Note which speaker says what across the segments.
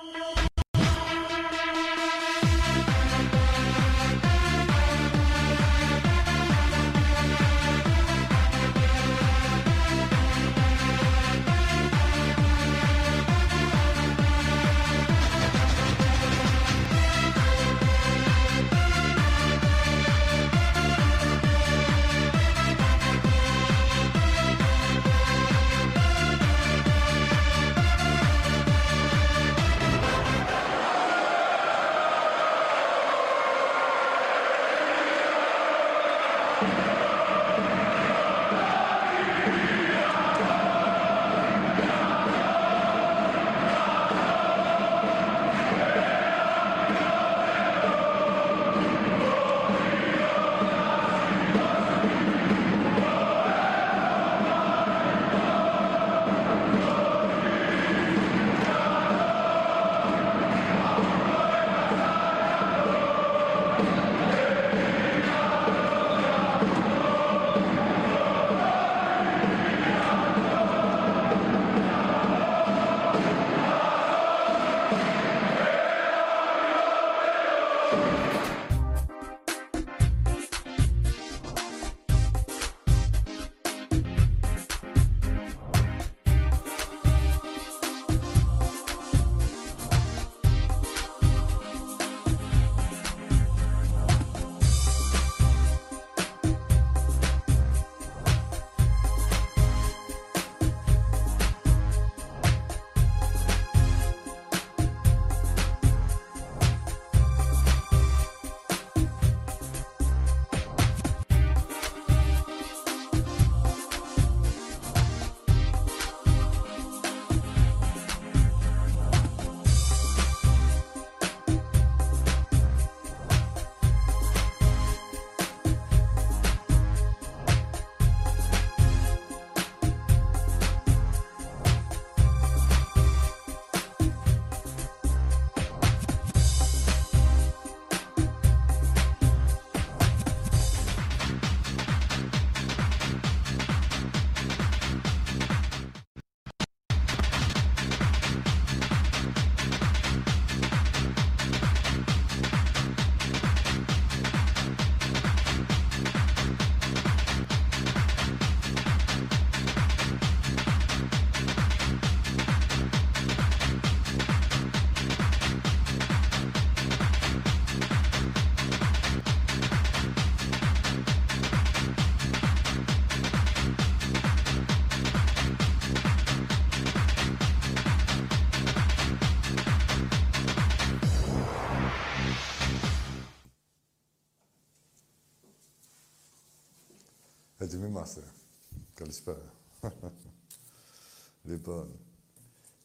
Speaker 1: Thank you.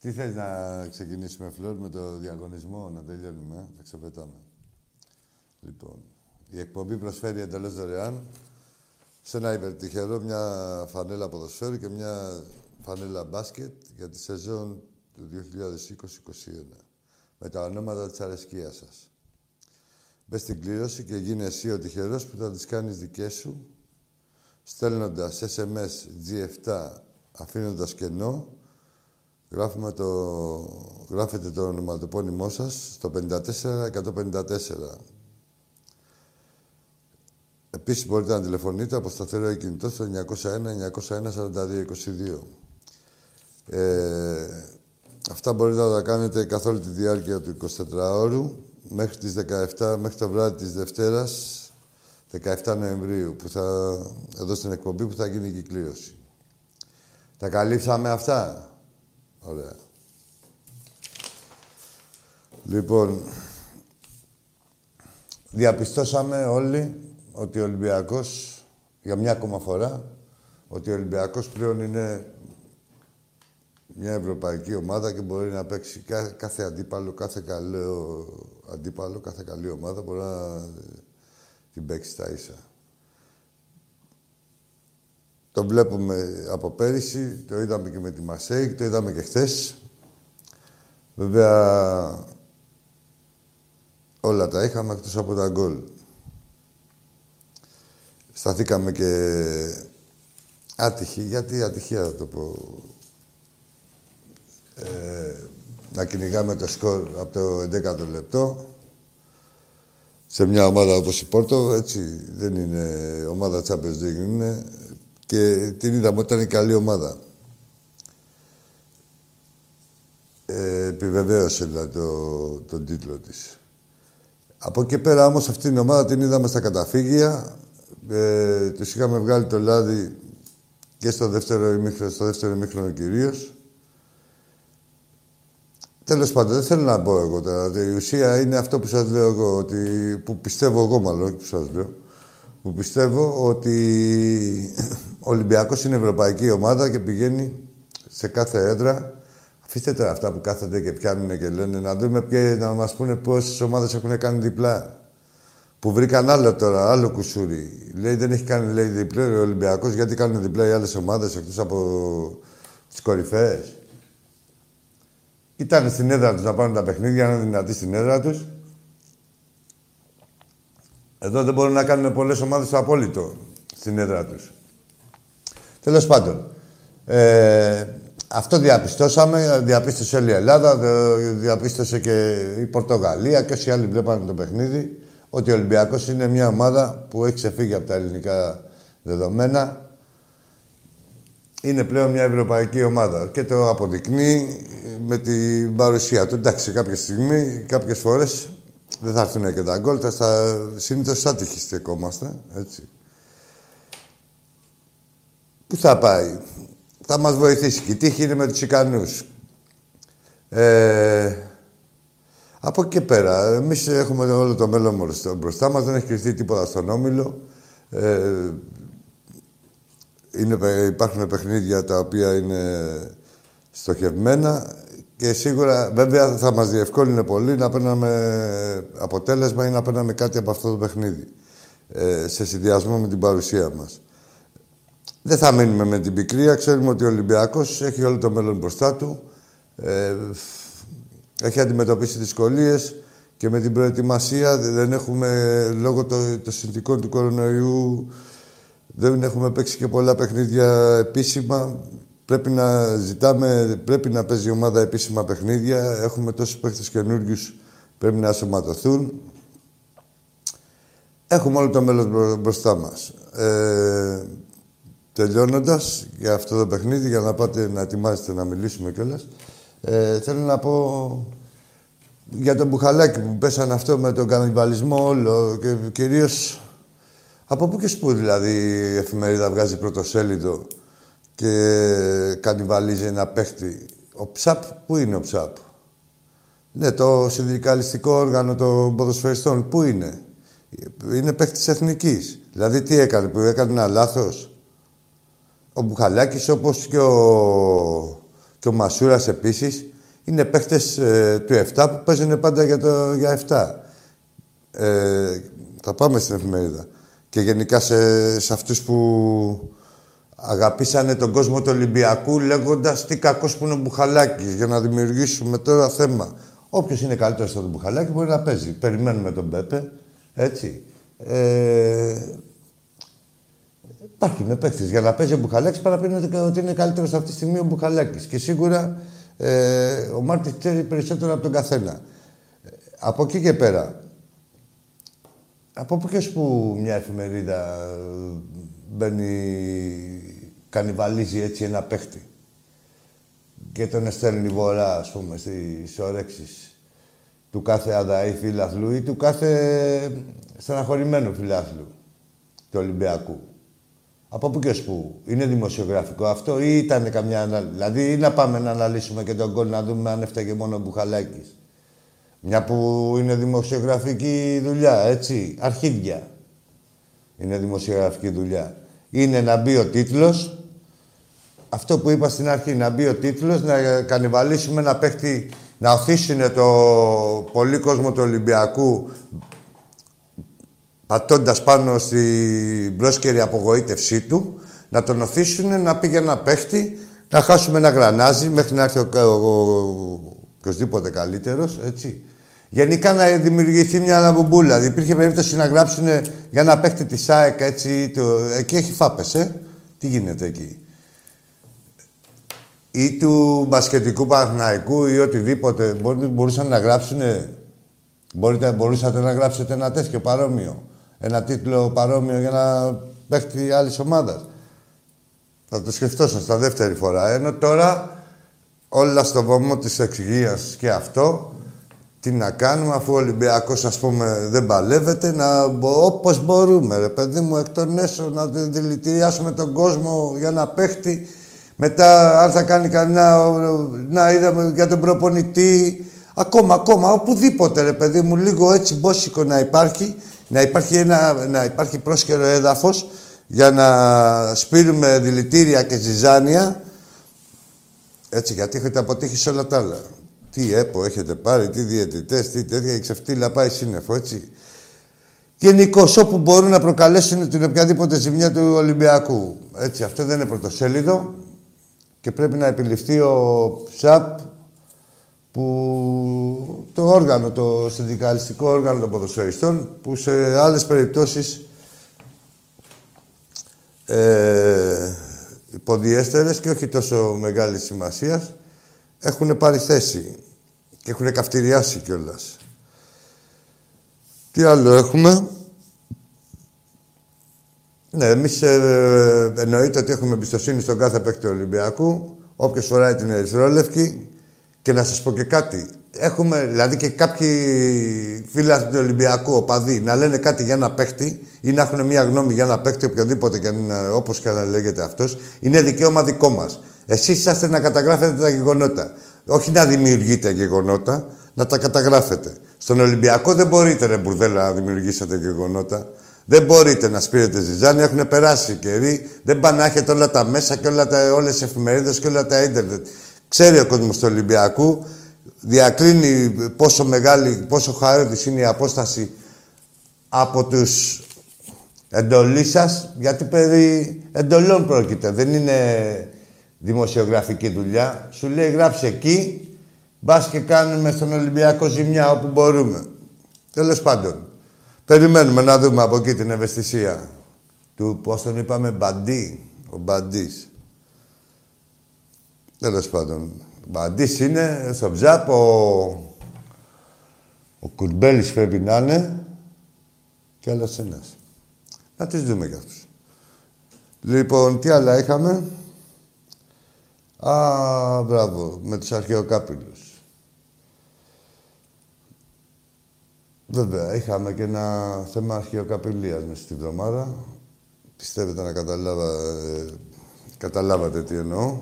Speaker 1: Τι θες να ξεκινήσουμε, Φλόρ, με το διαγωνισμό, να τελειώνουμε, ε; θα ξεπετάμε. Λοιπόν, η εκπομπή προσφέρει εντελώς δωρεάν σε ένα υπερτυχερό μια φανέλα ποδοσφαίρου και μια φανέλα μπάσκετ για τη σεζόν του 2020-2021 με τα ονόματα της αρεσκίας σας. Μπες στην κλήρωση και γίνε εσύ ο τυχερός που θα τις κάνεις δικές σου στέλνοντας SMS G7 αφήνοντας κενό, γράφουμε το, γράφετε το ονοματοπώνυμό σας στο 54154. Επίσης μπορείτε να τηλεφωνείτε από σταθερό κινητό στο 901-901-4222. Ε, αυτά μπορείτε να τα κάνετε καθ' όλη τη διάρκεια του 24ωρου μέχρι τις 17, μέχρι το βράδυ της Δευτέρας 17 Νοεμβρίου, που θα, εδώ στην εκπομπή που θα γίνει η κυκλίωση. Τα καλύψαμε αυτά. Ωραία. Λοιπόν, διαπιστώσαμε όλοι ότι ο Ολυμπιακός, για μια ακόμα φορά, ότι ο Ολυμπιακός πλέον είναι μια ευρωπαϊκή ομάδα και μπορεί να παίξει κάθε αντίπαλο, κάθε καλό αντίπαλο, κάθε καλή ομάδα μπορεί να την παίξει στα ίσα. Το βλέπουμε από πέρυσι, το είδαμε και με τη Μασέικ, το είδαμε και χθες. Βέβαια, όλα τα είχαμε εκτός από τα γκολ. Σταθήκαμε και άτυχοι. Γιατί ατυχία θα το πω. Ε, να κυνηγάμε το σκορ από το 11ο λεπτό. Σε μια ομάδα όπως η Πόρτο, έτσι δεν είναι ομάδα Champions League, είναι και την είδαμε όταν είναι καλή ομάδα. Ε, επιβεβαίωσε δηλαδή το, τον τίτλο της. Από εκεί πέρα όμως αυτή την ομάδα την είδαμε στα καταφύγια. Ε, τους είχαμε βγάλει το λάδι και στο δεύτερο ημίχρονο, στο δεύτερο ημίχρονο κυρίως. Τέλος πάντων, δεν θέλω να πω εγώ τώρα. Η ουσία είναι αυτό που σας λέω εγώ, ότι, που πιστεύω εγώ μάλλον, όχι που σας λέω, που πιστεύω ότι ο Ολυμπιακός είναι ευρωπαϊκή ομάδα και πηγαίνει σε κάθε έδρα. Αφήστε τώρα αυτά που κάθονται και πιάνουν και λένε να δούμε ποιες, να μας πούνε πόσες ομάδες έχουν κάνει διπλά. Που βρήκαν άλλο τώρα, άλλο κουσούρι. Λέει δεν έχει κάνει λέει, διπλό ο Ολυμπιακός, γιατί κάνουν διπλά οι άλλες ομάδες εκτός από τις κορυφαίες; Ήταν στην έδρα τους να πάνε τα παιχνίδια, να είναι δυνατοί στην έδρα τους. Εδώ δεν μπορούν να κάνουν πολλές ομάδες το απόλυτο στην έδρα τους. Τέλος πάντων. Ε, αυτό διαπιστώσαμε, διαπίστωσε όλη η Ελλάδα, διαπίστωσε και η Πορτογαλία και όσοι άλλοι βλέπανε το παιχνίδι, ότι ο Ολυμπιακός είναι μια ομάδα που έχει ξεφύγει από τα ελληνικά δεδομένα. Είναι πλέον μια ευρωπαϊκή ομάδα και το αποδεικνύει με την παρουσία του. Εντάξει, κάποια στιγμή, κάποιες φορές δεν θα έρθουν και τα γκολ, θα συνήθως άτυχοι στεκόμαστε, έτσι. Πού θα πάει; Θα μας βοηθήσει και η τύχη είναι με τους ικανούς. Ε, από εκεί και πέρα, εμείς έχουμε όλο το μέλλον μπροστά μας, δεν έχει κρυφτεί τίποτα στον Όμιλο. Ε, είναι, υπάρχουν παιχνίδια τα οποία είναι στοχευμένα και σίγουρα, βέβαια, θα μας διευκόλυνε πολύ να παίρναμε αποτέλεσμα ή να παίρναμε κάτι από αυτό το παιχνίδι. Ε, σε συνδυασμό με την παρουσία μας. Δεν θα μείνουμε με την πικρία. Ξέρουμε ότι ο Ολυμπιακός έχει όλο το μέλλον μπροστά του. Ε, έχει αντιμετωπίσει δυσκολίες και με την προετοιμασία δεν έχουμε, λόγω των το συνθηκών του κορονοϊού, δεν έχουμε παίξει και πολλά παιχνίδια επίσημα. Πρέπει να ζητάμε, πρέπει να παίζει η ομάδα επίσημα παιχνίδια. Έχουμε τόσους παίχτες καινούριου πρέπει να σωματωθούν. Έχουμε όλο το μέλλον μπροστά μας. Ε, τελειώνοντας για αυτό το παιχνίδι, για να πάτε να ετοιμάσετε να μιλήσουμε κιόλας. Ε, θέλω να πω για τον Μπουχαλάκη που πέσαν αυτό με τον κανιβαλισμό όλο και κυρίως από πού και σπου δηλαδή η εφημερίδα βγάζει πρωτοσέλιδο και κανιβαλίζει ένα παίχτη. Ο ΨΑΠ, πού είναι ο ΨΑΠ; Ναι, το συνδικαλιστικό όργανο των ποδοσφαιριστών, πού είναι; Είναι παίχτης εθνικής. Δηλαδή τι έκανε, που έκανε ένα λάθος; Ο Μπουχαλάκης, όπως και ο, και ο Μασούρας επίσης, είναι παίχτες ε, του 7 που παίζουν πάντα για, το, για 7. Ε, θα πάμε στην εφημερίδα. Και γενικά σε, σε αυτούς που αγαπήσανε τον κόσμο του Ολυμπιακού λέγοντας τι κακός που είναι ο Μπουχαλάκης για να δημιουργήσουμε τώρα θέμα. Όποιος είναι καλύτερος στον Μπουχαλάκη μπορεί να παίζει. Περιμένουμε τον Πέπε, έτσι. Ε, Υπάρχει με παίχτε. Για να παίζει ο Μπουχαλάκης, παραπέμπει ότι είναι καλύτερος αυτή τη στιγμή ο Μπουχαλάκης. Και σίγουρα ε, ο Μάρτι ξέρει περισσότερο από τον καθένα. Από εκεί και πέρα. Από πού και που μια εφημερίδα μπαίνει, κανιβαλίζει έτσι ένα παίχτη και τον εστέλνει βορρά, ας πούμε, στις όρεξεις του κάθε αδαή φιλαθλού ή του κάθε στεναχωρημένου φιλάθλου του Ολυμπιακού. Από πού και πού. Είναι δημοσιογραφικό αυτό ή ήταν καμιά ανάλυση. Δηλαδή, ή να πάμε να αναλύσουμε και τον κόλ να δούμε αν έφταγε μόνο ο Μπουχαλάκης. Μια που είναι δημοσιογραφική δουλειά, έτσι. Αρχίδια. Είναι δημοσιογραφική δουλειά. Είναι να μπει ο τίτλος, αυτό που είπα στην αρχή, να μπει ο τίτλος, να κανιβαλίσουμε να παίχτη, να οθήσουν το πολύ κόσμο του Ολυμπιακού πατώντας πάνω στην πρόσκαιρη απογοήτευσή του, να τον οθήσουν να πήγε ένα παίχτη, να χάσουμε ένα γρανάζι μέχρι να έρθει ο, ο, οποιοδήποτε καλύτερο, έτσι. Γενικά να δημιουργηθεί μια αναβουμπούλα. Δηλαδή, υπήρχε περίπτωση να γράψουν για ένα παίχτη της ΣΑΕΚ έτσι. Το... Εκεί έχει φάπες, ε. Τι γίνεται εκεί. ή του μπασκετικού Παναθηναϊκού ή οτιδήποτε μπορούσαν να γράψουν. Μπορείτε, μπορούσατε να γράψετε ένα τέτοιο παρόμοιο. Ένα τίτλο παρόμοιο για να παίχτη άλλης ομάδας. Θα το σκεφτόσασταν στα δεύτερη φορά. Ενώ τώρα όλα στο βωμό της εξυγείας και αυτό, τι να κάνουμε αφού ο Ολυμπιακός ας πούμε δεν παλεύεται, να, όπως μπορούμε ρε παιδί μου εκ των έσω να δηλητηριάσουμε τον κόσμο για να παίχτη μετά, αν θα κάνει κανένα, να είδαμε για τον προπονητή. Ακόμα, ακόμα, οπουδήποτε, ρε παιδί μου, λίγο έτσι μπόσικο να υπάρχει, να υπάρχει, ένα, να υπάρχει πρόσχερο έδαφος για να σπείρουμε δηλητήρια και ζυζάνια. Έτσι, γιατί έχετε αποτύχει σε όλα τα άλλα. Τι έπο έχετε πάρει, τι διαιτητές, τι τέτοια, η ξεφτύλα πάει σύννεφο, έτσι. Γενικώ, όπου μπορούν να προκαλέσουν την οποιαδήποτε ζημιά του Ολυμπιακού. Έτσι, αυτό δεν είναι πρωτοσέλιδο και πρέπει να επιληφθεί ο ΣΑΠ που το όργανο, το συνδικαλιστικό όργανο των ποδοσφαιριστών που σε άλλες περιπτώσεις ε, υποδιέστερες και όχι τόσο μεγάλης σημασίας έχουν πάρει θέση και έχουν καυτηριάσει κιόλας. Τι άλλο έχουμε; Ναι, εμείς ε, εννοείται ότι έχουμε εμπιστοσύνη στον κάθε παίκτη Ολυμπιακού. Όποιος φοράει την ερυθρόλευκη. Και να σας πω και κάτι. Έχουμε δηλαδή και κάποιοι φίλοι του Ολυμπιακού, οπαδοί, να λένε κάτι για ένα παίκτη ή να έχουν μια γνώμη για ένα παίκτη, οποιοδήποτε και όπως και να λέγεται αυτός, είναι δικαίωμα δικό μας. Εσείς είσαστε να καταγράφετε τα γεγονότα. Όχι να δημιουργείτε γεγονότα, να τα καταγράφετε. Στον Ολυμπιακό δεν μπορείτε, ρε μπουρδέλα, να δημιουργήσετε γεγονότα. Δεν μπορείτε να σπείρετε ζυζάνι, έχουν περάσει καιροί. Δεν πάνε να έχετε όλα τα μέσα και όλα τα, όλες τις εφημερίδες και όλα τα ίντερνετ. Ξέρει ο κόσμος του Ολυμπιακού, διακρίνει πόσο μεγάλη, πόσο χαρότης είναι η απόσταση από τους εντολή σας, γιατί περί εντολών πρόκειται. Δεν είναι δημοσιογραφική δουλειά. Σου λέει γράψε εκεί, μπας και κάνουμε στον Ολυμπιακό ζημιά όπου μπορούμε. Τέλος πάντων. Περιμένουμε να δούμε από εκεί την ευαισθησία του, πώς τον είπαμε, Μπαντί, ο Μπαντής. Τέλος πάντων. Μπαντής είναι στο ψάπ, ο, ο Κουρμπέλης πρέπει να είναι και άλλος ένας. Να τις δούμε κι αυτούς. Λοιπόν, τι άλλα είχαμε; Α, μπράβο, με τους αρχαιοκάπηλους. Βέβαια, είχαμε και ένα θέμα αρχαιοκαπηλείας μέσα στη βδομάδα. Πιστεύετε να καταλάβα, ε, καταλάβατε τι εννοώ.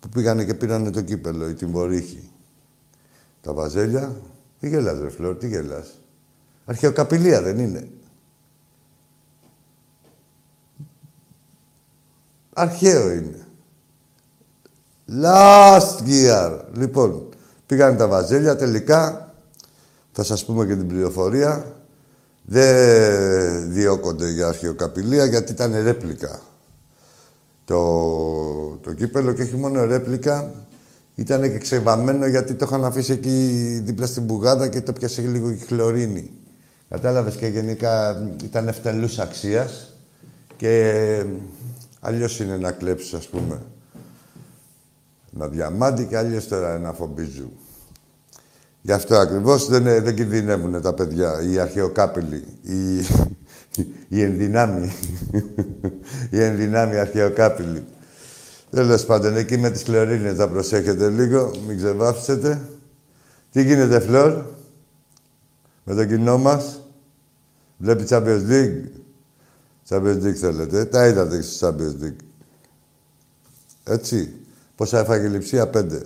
Speaker 1: Που πήγανε και πήρανε το κύπελο, η τυμπορύχη. Τα βαζέλια. Τι γελάς ρε Φλόρ, τι γελάς. Αρχαιοκαπηλεία δεν είναι. Αρχαίο είναι. Last year. Λοιπόν, πήγανε τα βαζέλια τελικά θα σας πούμε και την πληροφορία. Δεν διώκονται για αρχαιοκαπηλεία γιατί ήταν ρέπλικα. Το, το κύπελο και όχι μόνο ρέπλικα, ήταν και ξεβαμμένο γιατί το είχαν αφήσει εκεί δίπλα στην μπουγάδα και το πιάσε λίγο η χλωρίνη. Κατάλαβες και γενικά ήταν ευτελούς αξίας και αλλιώς είναι να κλέψεις ας πούμε ένα διαμάντι και αλλιώς τώρα ένα φομπίζου. Γι' αυτό ακριβώς δεν, δεν κινδυνεύουν τα παιδιά, οι αρχαιοκάπηλοι, οι, οι ενδυνάμοι. οι ενδυνάμοι αρχαιοκάπηλοι. Τέλος πάντων, εκεί με τις κλωρίνες θα προσέχετε λίγο, μην ξεβάφσετε. Τι γίνεται, Φλόρ, με το κοινό μας; Βλέπεις Champions League; Champions League θέλετε. Τα είδατε στο Champions League. Έτσι. Πόσα έφαγε λειψία, πέντε.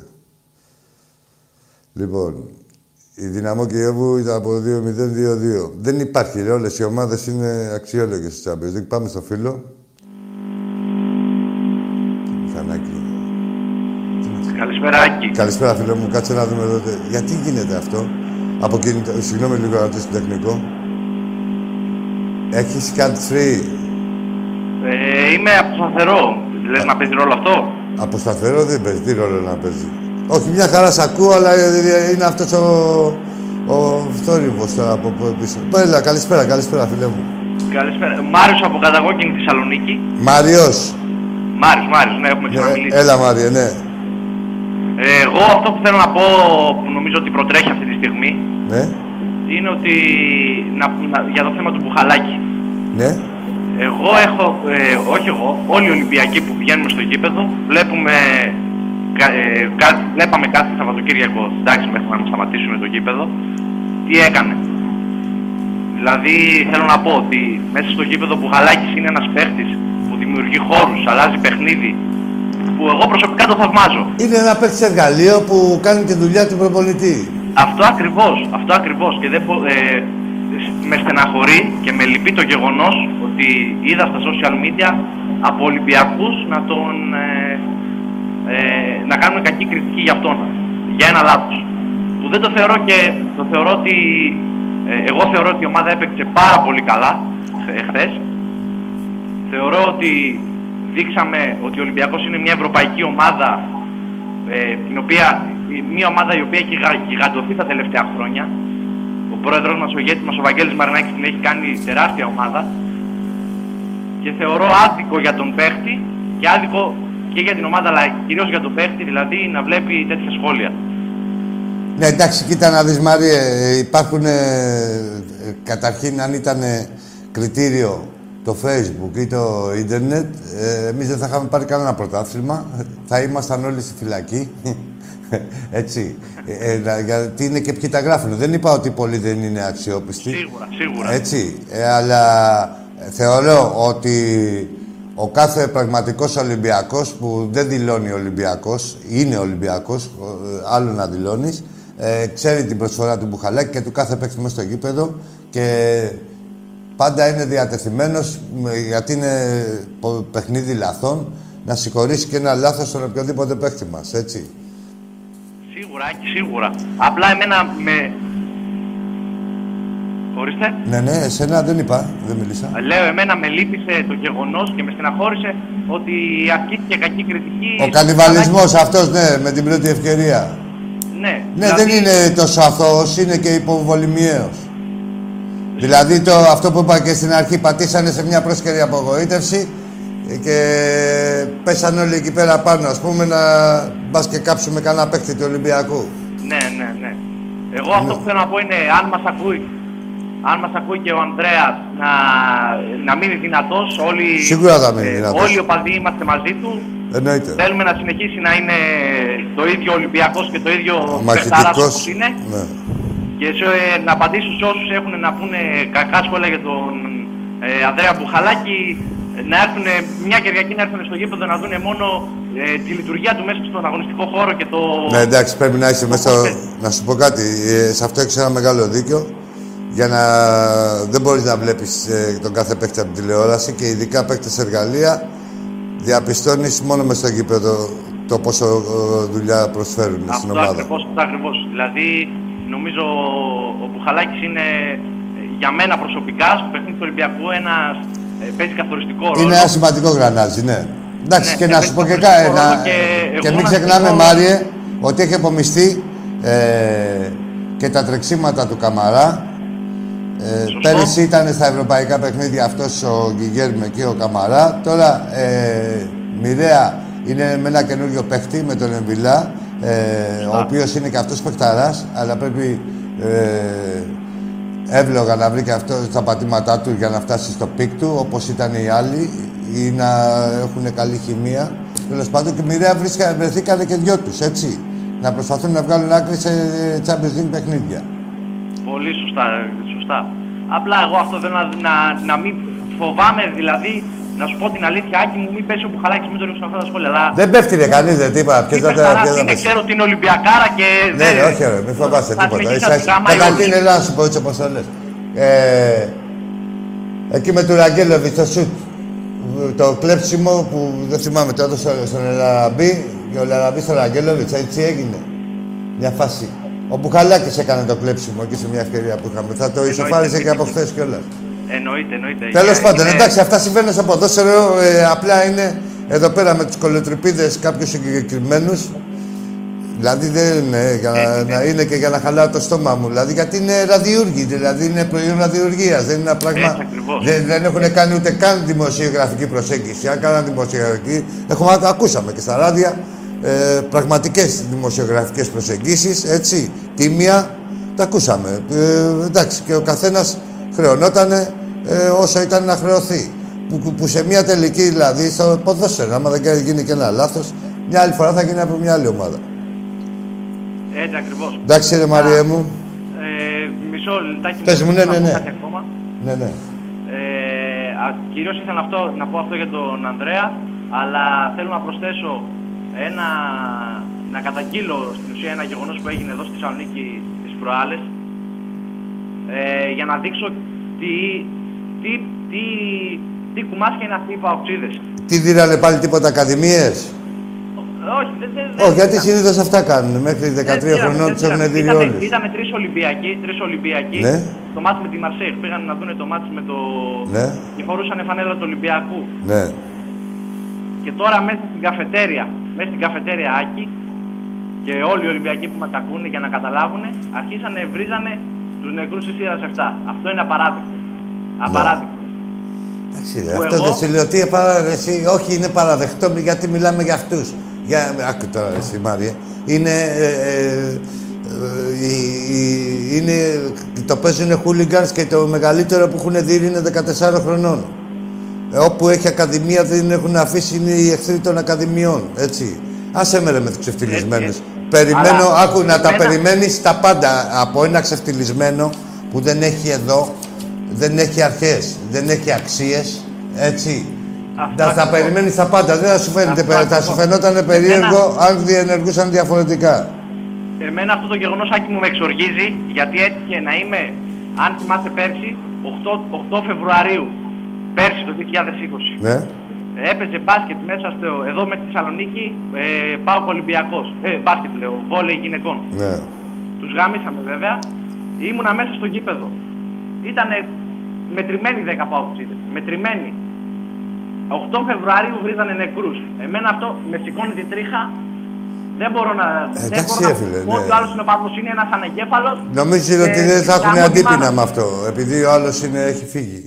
Speaker 1: Λοιπόν, η Δυναμό Κιέβου ήταν από 2-0-2-2. Δεν υπάρχει, ρε. Όλες οι ομάδες είναι αξιόλογες στο Champions League. Πάμε στο φίλο. Μηχανάκι.
Speaker 2: Καλησπέρα, Άκη.
Speaker 1: Καλησπέρα, φίλο μου. Κάτσε να δούμε εδώ. Γιατί γίνεται αυτό; Από κινητό... Συγγνώμη λίγο να το τεχνικό. Έχεις cut free.
Speaker 2: Ε, είμαι από σταθερό. Λες να παίζει ρόλο αυτό;
Speaker 1: Από σταθερό δεν παίζει. Τι ρόλο να παίζει. Όχι, μια χαρά σ' ακούω, αλλά είναι αυτός ο, ο θόρυβος τώρα από πίσω. Έλα, καλησπέρα, καλησπέρα, φίλε μου.
Speaker 2: Καλησπέρα. Μάριος από Καταγόκινη Θεσσαλονίκη.
Speaker 1: Μάριος.
Speaker 2: Μάριος, Μάριος, ναι, έχουμε
Speaker 1: Ναι,
Speaker 2: ξαναμιλήσει.
Speaker 1: έλα, Μάριε, ναι.
Speaker 2: Ε, εγώ αυτό που θέλω να πω, που νομίζω ότι προτρέχει αυτή τη στιγμή,
Speaker 1: Ναι,
Speaker 2: είναι ότι να, να- για το θέμα του Μπουχαλάκη.
Speaker 1: ναι.
Speaker 2: Εγώ έχω, ε, όχι εγώ, όλοι οι Ολυμπιακοί που πηγαίνουμε στο γήπεδο, βλέπουμε, κα- ε, κα- βλέπαμε κάθε Σαββατοκύριακο, εντάξει μέχρι να σταματήσουμε το γήπεδο, τι έκανε. Δηλαδή θέλω να πω ότι μέσα στο γήπεδο που Μπουχαλάκης είναι ένας παίχτης που δημιουργεί χώρους, αλλάζει παιχνίδι, που εγώ προσωπικά το θαυμάζω.
Speaker 1: Είναι ένα παίκτη εργαλείο που κάνει τη δουλειά του προπονητή.
Speaker 2: Αυτό ακριβώς, αυτό ακριβώς και δεν μπο- ε, με στεναχωρεί και με λυπεί το γεγονός ότι είδα στα social media από Ολυμπιακούς να τον ε, ε, να κάνουν κακή κριτική για αυτόν, για ένα λάθος. Που δεν το θεωρώ και το θεωρώ ότι ε, εγώ θεωρώ ότι η ομάδα έπαιξε πάρα πολύ καλά ε, χθες. Θεωρώ ότι δείξαμε ότι ο Ολυμπιακός είναι μια ευρωπαϊκή ομάδα ε, την οποία, μια ομάδα η οποία έχει γα- γιγαντωθεί τα τελευταία χρόνια. Ο πρόεδρος μας, ο ηγέτης μας, ο Βαγγέλης Μαρινάκης την έχει κάνει τεράστια ομάδα και θεωρώ άδικο για τον παίχτη και άδικο και για την ομάδα αλλά κυρίως για τον παίχτη δηλαδή να βλέπει τέτοια σχόλια.
Speaker 1: Ναι, εντάξει, κοίτα να δεις Μάριε, ε, υπάρχουν ε, ε, καταρχήν αν ήταν ε, κριτήριο το facebook ή το ίντερνετ, ε, εμείς δεν θα είχαμε πάρει κανένα πρωτάθλημα, θα ήμασταν όλοι στη φυλακή. Έτσι. Ε, ε, να- γιατί είναι και ποιοι τα γράφουν. Δεν είπα ότι πολλοί δεν είναι αξιόπιστοι.
Speaker 2: Σίγουρα, σίγουρα.
Speaker 1: Έτσι. Ε, αλλά ε, θεωρώ ότι ο κάθε πραγματικός Ολυμπιακός που δεν δηλώνει Ολυμπιακός, είναι Ολυμπιακός, ε, άλλο να δηλώνεις, ε, ξέρει την προσφορά του Μπουχαλάκη και του κάθε παίκτη μέσα στο γήπεδο και πάντα είναι διατεθειμένος, με- γιατί είναι πο- παιχνίδι λαθών, να συγχωρήσει και ένα λάθος στον οποιοδήποτε παίκτη μας, έτσι.
Speaker 2: Σίγουρα, Άκη, σίγουρα. Απλά εμένα με... Ορίστε.
Speaker 1: Ναι, ναι, εσένα δεν είπα, δεν μίλησα.
Speaker 2: Λέω, εμένα με λύπησε το γεγονός και με στεναχώρησε ότι ασκήθηκε κακή κριτική.
Speaker 1: Ο κανιβαλισμός αυτός, ναι, με την πρώτη ευκαιρία.
Speaker 2: Ναι,
Speaker 1: Ναι,
Speaker 2: δηλαδή-
Speaker 1: δεν είναι τόσο αθώος, είναι και υποβολημιαίος. Δηλαδή το, αυτό που είπα και στην αρχή, πατήσανε σε μια πρόσκαιρη απογοήτευση και πέσανε όλοι εκεί πέρα πάνω, ας πούμε, να μπας και κάψουμε κανένα παίκτη του Ολυμπιακού.
Speaker 2: Ναι, ναι, ναι. Εγώ αυτό που θέλω να πω είναι αν μας ακούει, αν μας ακούει και ο Ανδρέας να, να μείνει δυνατός, όλοι,
Speaker 1: Σίγουρα θα μείνει
Speaker 2: ε,
Speaker 1: δυνατός.
Speaker 2: όλοι οι οπαδοί είμαστε μαζί του.
Speaker 1: Εννοείται.
Speaker 2: Θέλουμε να συνεχίσει να είναι το ίδιο Ολυμπιακός και το ίδιο
Speaker 1: Ο
Speaker 2: παιχταράς
Speaker 1: μαχητικός.
Speaker 2: όπως είναι.
Speaker 1: Ναι.
Speaker 2: Και σε, ε, να απαντήσω σε όσους έχουν να πούνε κακά σχόλια για τον ε, Ανδρέα Μπουχαλάκη ε, να έρθουν μια Κυριακή να έρθουν στο γήπεδο να δουν μόνο ε, τη λειτουργία του μέσα στον αγωνιστικό χώρο και το...
Speaker 1: Ναι, εντάξει, πρέπει να είσαι μέσα στο... Να σου πω κάτι, ε, σε αυτό έχεις ένα μεγάλο δίκιο. Για να... Δεν μπορείς να βλέπεις ε, τον κάθε παίκτη από την τηλεόραση και ειδικά παίκτες εργαλεία διαπιστώνεις μόνο μες στο γήπεδο το πόσο ε, δουλειά προσφέρουν στην
Speaker 2: Αυτό
Speaker 1: ομάδα.
Speaker 2: ακριβώς, αυτό ακριβώς. Δηλαδή, νομίζω ο Μπουχαλάκης είναι ε, για μένα προσωπικά στο παιχνίδι του Ολυμπιακού ένας ε, παίζει καθοριστικό ρόλο.
Speaker 1: Είναι ένα σημαντικό γρανάζι, ναι. Εντάξει,
Speaker 2: Ναι,
Speaker 1: και
Speaker 2: ναι,
Speaker 1: να
Speaker 2: παίζει
Speaker 1: σου πω και
Speaker 2: καθοριστικό
Speaker 1: κάτι.
Speaker 2: ρόλο και
Speaker 1: Και,
Speaker 2: εγώ
Speaker 1: μην
Speaker 2: να
Speaker 1: ξεχνάμε,
Speaker 2: πω-
Speaker 1: Μάριε, ότι έχει απομειστεί ε, και τα τρεξίματα του Καμαρά. Ε,
Speaker 2: Σωστό.
Speaker 1: πέρυσι ήταν στα ευρωπαϊκά παιχνίδια αυτός ο Γκυγέρμε και ο Καμαρά. Τώρα ε, μοιραία είναι με ένα καινούριο παίχτη, με τον Εμβιλά, ε, ο οποίος είναι και αυτός παιχταράς, αλλά πρέπει ε, εύλογα να βρει και αυτός τα πατήματά του για να φτάσει στο peak του, όπως ήταν οι άλλοι, ή να έχουν καλή χημεία. Τέλος πάντων και μοιραία βρίσκα, βρεθήκανε και δυο τους, έτσι. Να προσπαθούν να βγάλουν άκρη σε Champions League παιχνίδια.
Speaker 2: Πολύ σωστά, σωστά. Απλά εγώ αυτό θέλω να, να, να μην φοβάμαι, δηλαδή, να σου πω την αλήθεια, Άκη μου, μην πέσει ο Μπουχαλάκης, μην το ρίξουν αυτά τα σχόλια. Αλλά
Speaker 1: Δεν πέφτει ρε κανείς, δεν τίποτα. Ποιος
Speaker 2: Είμαι
Speaker 1: θα τα
Speaker 2: χαράς,
Speaker 1: ποιος θα
Speaker 2: είναι,
Speaker 1: πέσει.
Speaker 2: ξέρω ότι είναι Ολυμπιακάρα και
Speaker 1: Ναι,
Speaker 2: δεν...
Speaker 1: ναι, όχι ρε, μην φοβάσαι
Speaker 2: θα
Speaker 1: τίποτα.
Speaker 2: συνεχίσει
Speaker 1: Ίσα-
Speaker 2: να
Speaker 1: ίσα-
Speaker 2: τη γαμάει
Speaker 1: Καταρχήν
Speaker 2: όλους.
Speaker 1: έλα να σου πω έτσι όπως το λες. Ε, εκεί με τον Ραγγέλοβιτ το σουτ, το κλέψιμο που δεν θυμάμαι το έδωσε στον Ελαραμπή και ο Ελαραμπής στον Ραγγέλοβιτ, έτσι έγινε. Μια φάση. Ο Μπουχαλάκης έκανε το κλέψιμο εκεί σε μια ευκαιρία που είχαμε. Θα το ισοφάρισε και από χθες κιόλας.
Speaker 2: Εννοείται, εννοείται.
Speaker 1: Τέλος
Speaker 2: Είναι-
Speaker 1: πάντων,
Speaker 2: είναι-
Speaker 1: εντάξει, αυτά συμβαίνουν στο ποδόσφαιρο. Ε, απλά είναι εδώ πέρα με τους κολοτρυπίδε κάποιους συγκεκριμένους. Δηλαδή δεν είναι για να, να είναι και για να χαλάω το στόμα μου. Δηλαδή γιατί είναι ραδιούργοι, δηλαδή είναι προϊόν ραδιουργίας. Δεν είναι ένα πράγμα.
Speaker 2: Έτσι ακριβώς.
Speaker 1: Δεν, δεν έχουν κάνει ούτε καν δημοσιογραφική προσέγγιση. Αν κάναν δημοσιογραφική, έχουμε, ακούσαμε και στα ράδια ε, πραγματικές δημοσιογραφικές προσεγγίσεις, έτσι. Τίμια, τα ακούσαμε. Ε, εντάξει, και ο καθένας χρεωνόταν ε, όσο ήταν να χρεωθεί. Που, που- που σε μια τελική, δηλαδή, στο ποδόσφαιρο, άμα δεν κάνει- γίνει και ένα λάθος, μια άλλη φορά θα γίνει από μια άλλη ομάδα.
Speaker 2: Έτσι ακριβώς.
Speaker 1: Εντάξει, ρε Μαριέ μου.
Speaker 2: Ε, μισό λεπτάκι.
Speaker 1: Πες μου, ναι,
Speaker 2: να
Speaker 1: ναι,
Speaker 2: πω
Speaker 1: ναι.
Speaker 2: κάτι ακόμα.
Speaker 1: Ναι, ναι.
Speaker 2: Ε, α, κυρίως ήθελα αυτό, να πω αυτό για τον Ανδρέα, αλλά θέλω να προσθέσω ένα, να καταγγείλω στην ουσία ένα γεγονός που έγινε εδώ στη Θεσσαλονίκη τις προάλλες, ε, για να δείξω τι, τι, τι, τι κουμάσια είναι αυτοί οι παοξίδες.
Speaker 1: Τι δίνανε πάλι τίποτα ακαδημίες;
Speaker 2: Όχι, δεν, δεν,
Speaker 1: Όχι, γιατί
Speaker 2: δεν-
Speaker 1: συνήθως αυτά κάνουν. Μέχρι 13
Speaker 2: δεν πήραμε,
Speaker 1: χρονών
Speaker 2: δεν
Speaker 1: τους έχουν
Speaker 2: πήραμε.
Speaker 1: δει
Speaker 2: Ήτανε-
Speaker 1: όλου.
Speaker 2: Ήτανε τρεις Ολυμπιακοί, τρεις Ολυμπιακοί,
Speaker 1: Ναι.
Speaker 2: το μάτς με τη Μαρσέη, πήγαν να δουν το μάτς με το...
Speaker 1: Ναι.
Speaker 2: και φορούσαν φανέλα του Ολυμπιακού.
Speaker 1: Ναι.
Speaker 2: Και τώρα μέσα στην καφετέρια, μέσα στην καφετέρια Άκη και όλοι οι Ολυμπιακοί που μας ακούνε για να καταλάβουν, αρχίσανε, βρίζανε τους νεκρούς της Σίδας 7. Αυτό είναι απαράδεκτο. Απαράδεκτο.
Speaker 1: Εντάξει, ρε,
Speaker 2: Που
Speaker 1: αυτό
Speaker 2: εγώ-
Speaker 1: δεν σου λέω τι επα- εσύ, όχι είναι παραδεχτό γιατί μιλάμε για αυτούς. Για, άκου τώρα εσύ Μάρια. Είναι, ε, ε, ε, η- η- είναι, το παίζουν hooligans και το μεγαλύτερο που έχουν δει είναι 14 χρονών. Ε, όπου έχει ακαδημία δεν έχουν αφήσει είναι οι εχθροί των ακαδημιών. Έτσι. Άσε με ρε με τους ξεφτυλισμένους.
Speaker 2: Έτσι, έτσι.
Speaker 1: Περιμένω,
Speaker 2: Αλλά,
Speaker 1: άκου να τα
Speaker 2: εμένα-
Speaker 1: περιμένεις τα πάντα από ένα ξεφτυλισμένο που δεν έχει εδώ, δεν έχει αρχές, δεν έχει αξίες, έτσι.
Speaker 2: Αυτό
Speaker 1: Τα, τα
Speaker 2: ακριβώς.
Speaker 1: περιμένεις τα πάντα, δεν θα σου φαίνεται,
Speaker 2: Αυτό
Speaker 1: πε- θα
Speaker 2: ακριβώς.
Speaker 1: σου φαινόταν
Speaker 2: Εμένα-
Speaker 1: περίεργο αν διενεργούσαν διαφορετικά.
Speaker 2: Εμένα αυτό το γεγονός Άκη μου με εξοργίζει γιατί έτυχε να είμαι, αν θυμάσαι πέρσι, 8, 8 Φεβρουαρίου, πέρσι το 2020.
Speaker 1: Ναι.
Speaker 2: Έπαιζε μπάσκετ μέσα στο, εδώ με στη Θεσσαλονίκη, ε, πάω Ολυμπιακός. Ε, μπάσκετ λέω, βόλεϊ γυναικών.
Speaker 1: Ναι.
Speaker 2: Τους γάμισαμε βέβαια. Ήμουνα μέσα στο γήπεδο. Ήτανε μετρημένοι 10 παοξίδες. Μετρημένοι. 8 Φεβρουαρίου βρίζανε νεκρούς. Εμένα αυτό με σηκώνει τη τρίχα. Δεν μπορώ να... δεν
Speaker 1: εντάξει,
Speaker 2: μπορώ να
Speaker 1: ρε φίλε,
Speaker 2: πω
Speaker 1: ναι.
Speaker 2: ότι ο άλλος είναι πάθος, είναι ένας ανεγκέφαλος.
Speaker 1: Νομίζω
Speaker 2: Ε,
Speaker 1: ότι δεν θα έχουν
Speaker 2: γαμώ τη
Speaker 1: αντίπεινα
Speaker 2: μάνα.
Speaker 1: με αυτό, επειδή ο άλλος έχει φύγει.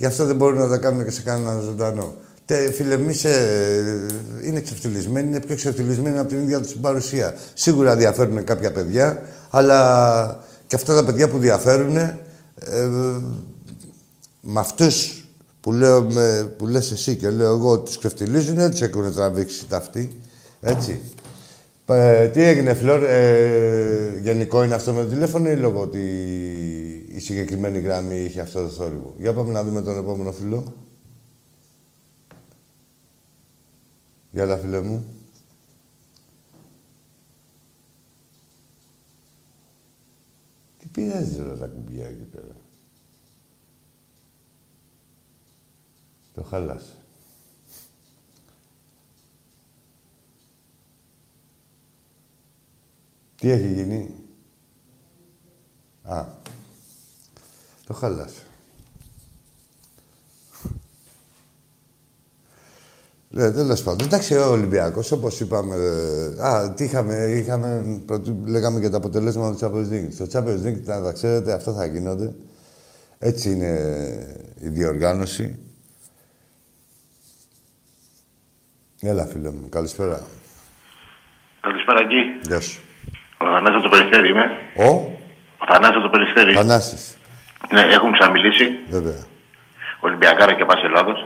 Speaker 1: Γι' αυτό δεν μπορούν να τα κάνουν και σε κανέναν ζωντανό. Τε, φίλε, εμεί είναι ξεφτυλισμένοι, είναι πιο ξεφτυλισμένοι από την ίδια τους παρουσία. Σίγουρα διαφέρουν κάποια παιδιά, αλλά και αυτά τα παιδιά που διαφέρουν, ε, με αυτούς που, λέω, με, που λες εσύ και λέω εγώ ότι τους ξεφτυλίζουν, δεν τους έχουν τραβήξει τα αυτοί. Έτσι. Ε, τι έγινε, Φλόρ, ε, γενικό είναι αυτό με το τηλέφωνο ή λόγω ότι η συγκεκριμένη γραμμή είχε αυτό το θόρυβο; Για πάμε να δούμε τον επόμενο φίλο. Γεια τα φίλε μου. Τι πειράζει ρε τα κουμπιά εκεί πέρα. Το χάλασε. Τι έχει γίνει; Α. Το χάλασε. Ναι, τέλος πάντων. Εντάξει, ο Ολυμπιακός, όπως είπαμε. ε, Α, τι είχαμε, είχαμε πρωτού, λέγαμε για τα αποτελέσματα του Champions League. Στο Champions League, να τα ξέρετε, αυτά θα γίνονται. Έτσι είναι η διοργάνωση. Έλα, φίλε μου. Καλησπέρα.
Speaker 3: Καλησπέρα εκεί.
Speaker 1: Γεια σου.
Speaker 3: Ο Θανάσης από το Περιστέρι είμαι.
Speaker 1: Ο;
Speaker 3: Ο Θανάσης από το Περιστέρι.
Speaker 1: Θανάσης.
Speaker 3: Ναι, έχουμε ξαναμιλήσει.
Speaker 1: Βέβαια.
Speaker 3: Ολυμπιακάρα και πάση Ελλάδος.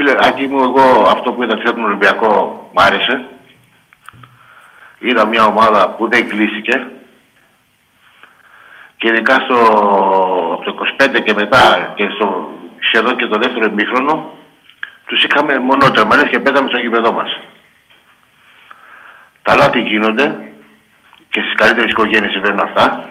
Speaker 3: Φίλε, Άκη μου, εγώ αυτό που είδα χθες τον Ολυμπιακό μ' άρεσε. Είδα μια ομάδα που δεν κλείστηκε. Και ειδικά στο, από το 25 και μετά και στο, σχεδόν και το δεύτερο ημίχρονο τους είχαμε μόνο τερμανές και πέταμε στο γήπεδό μας. Τα λάθη γίνονται και στις καλύτερες οικογένειες συμβαίνουν αυτά.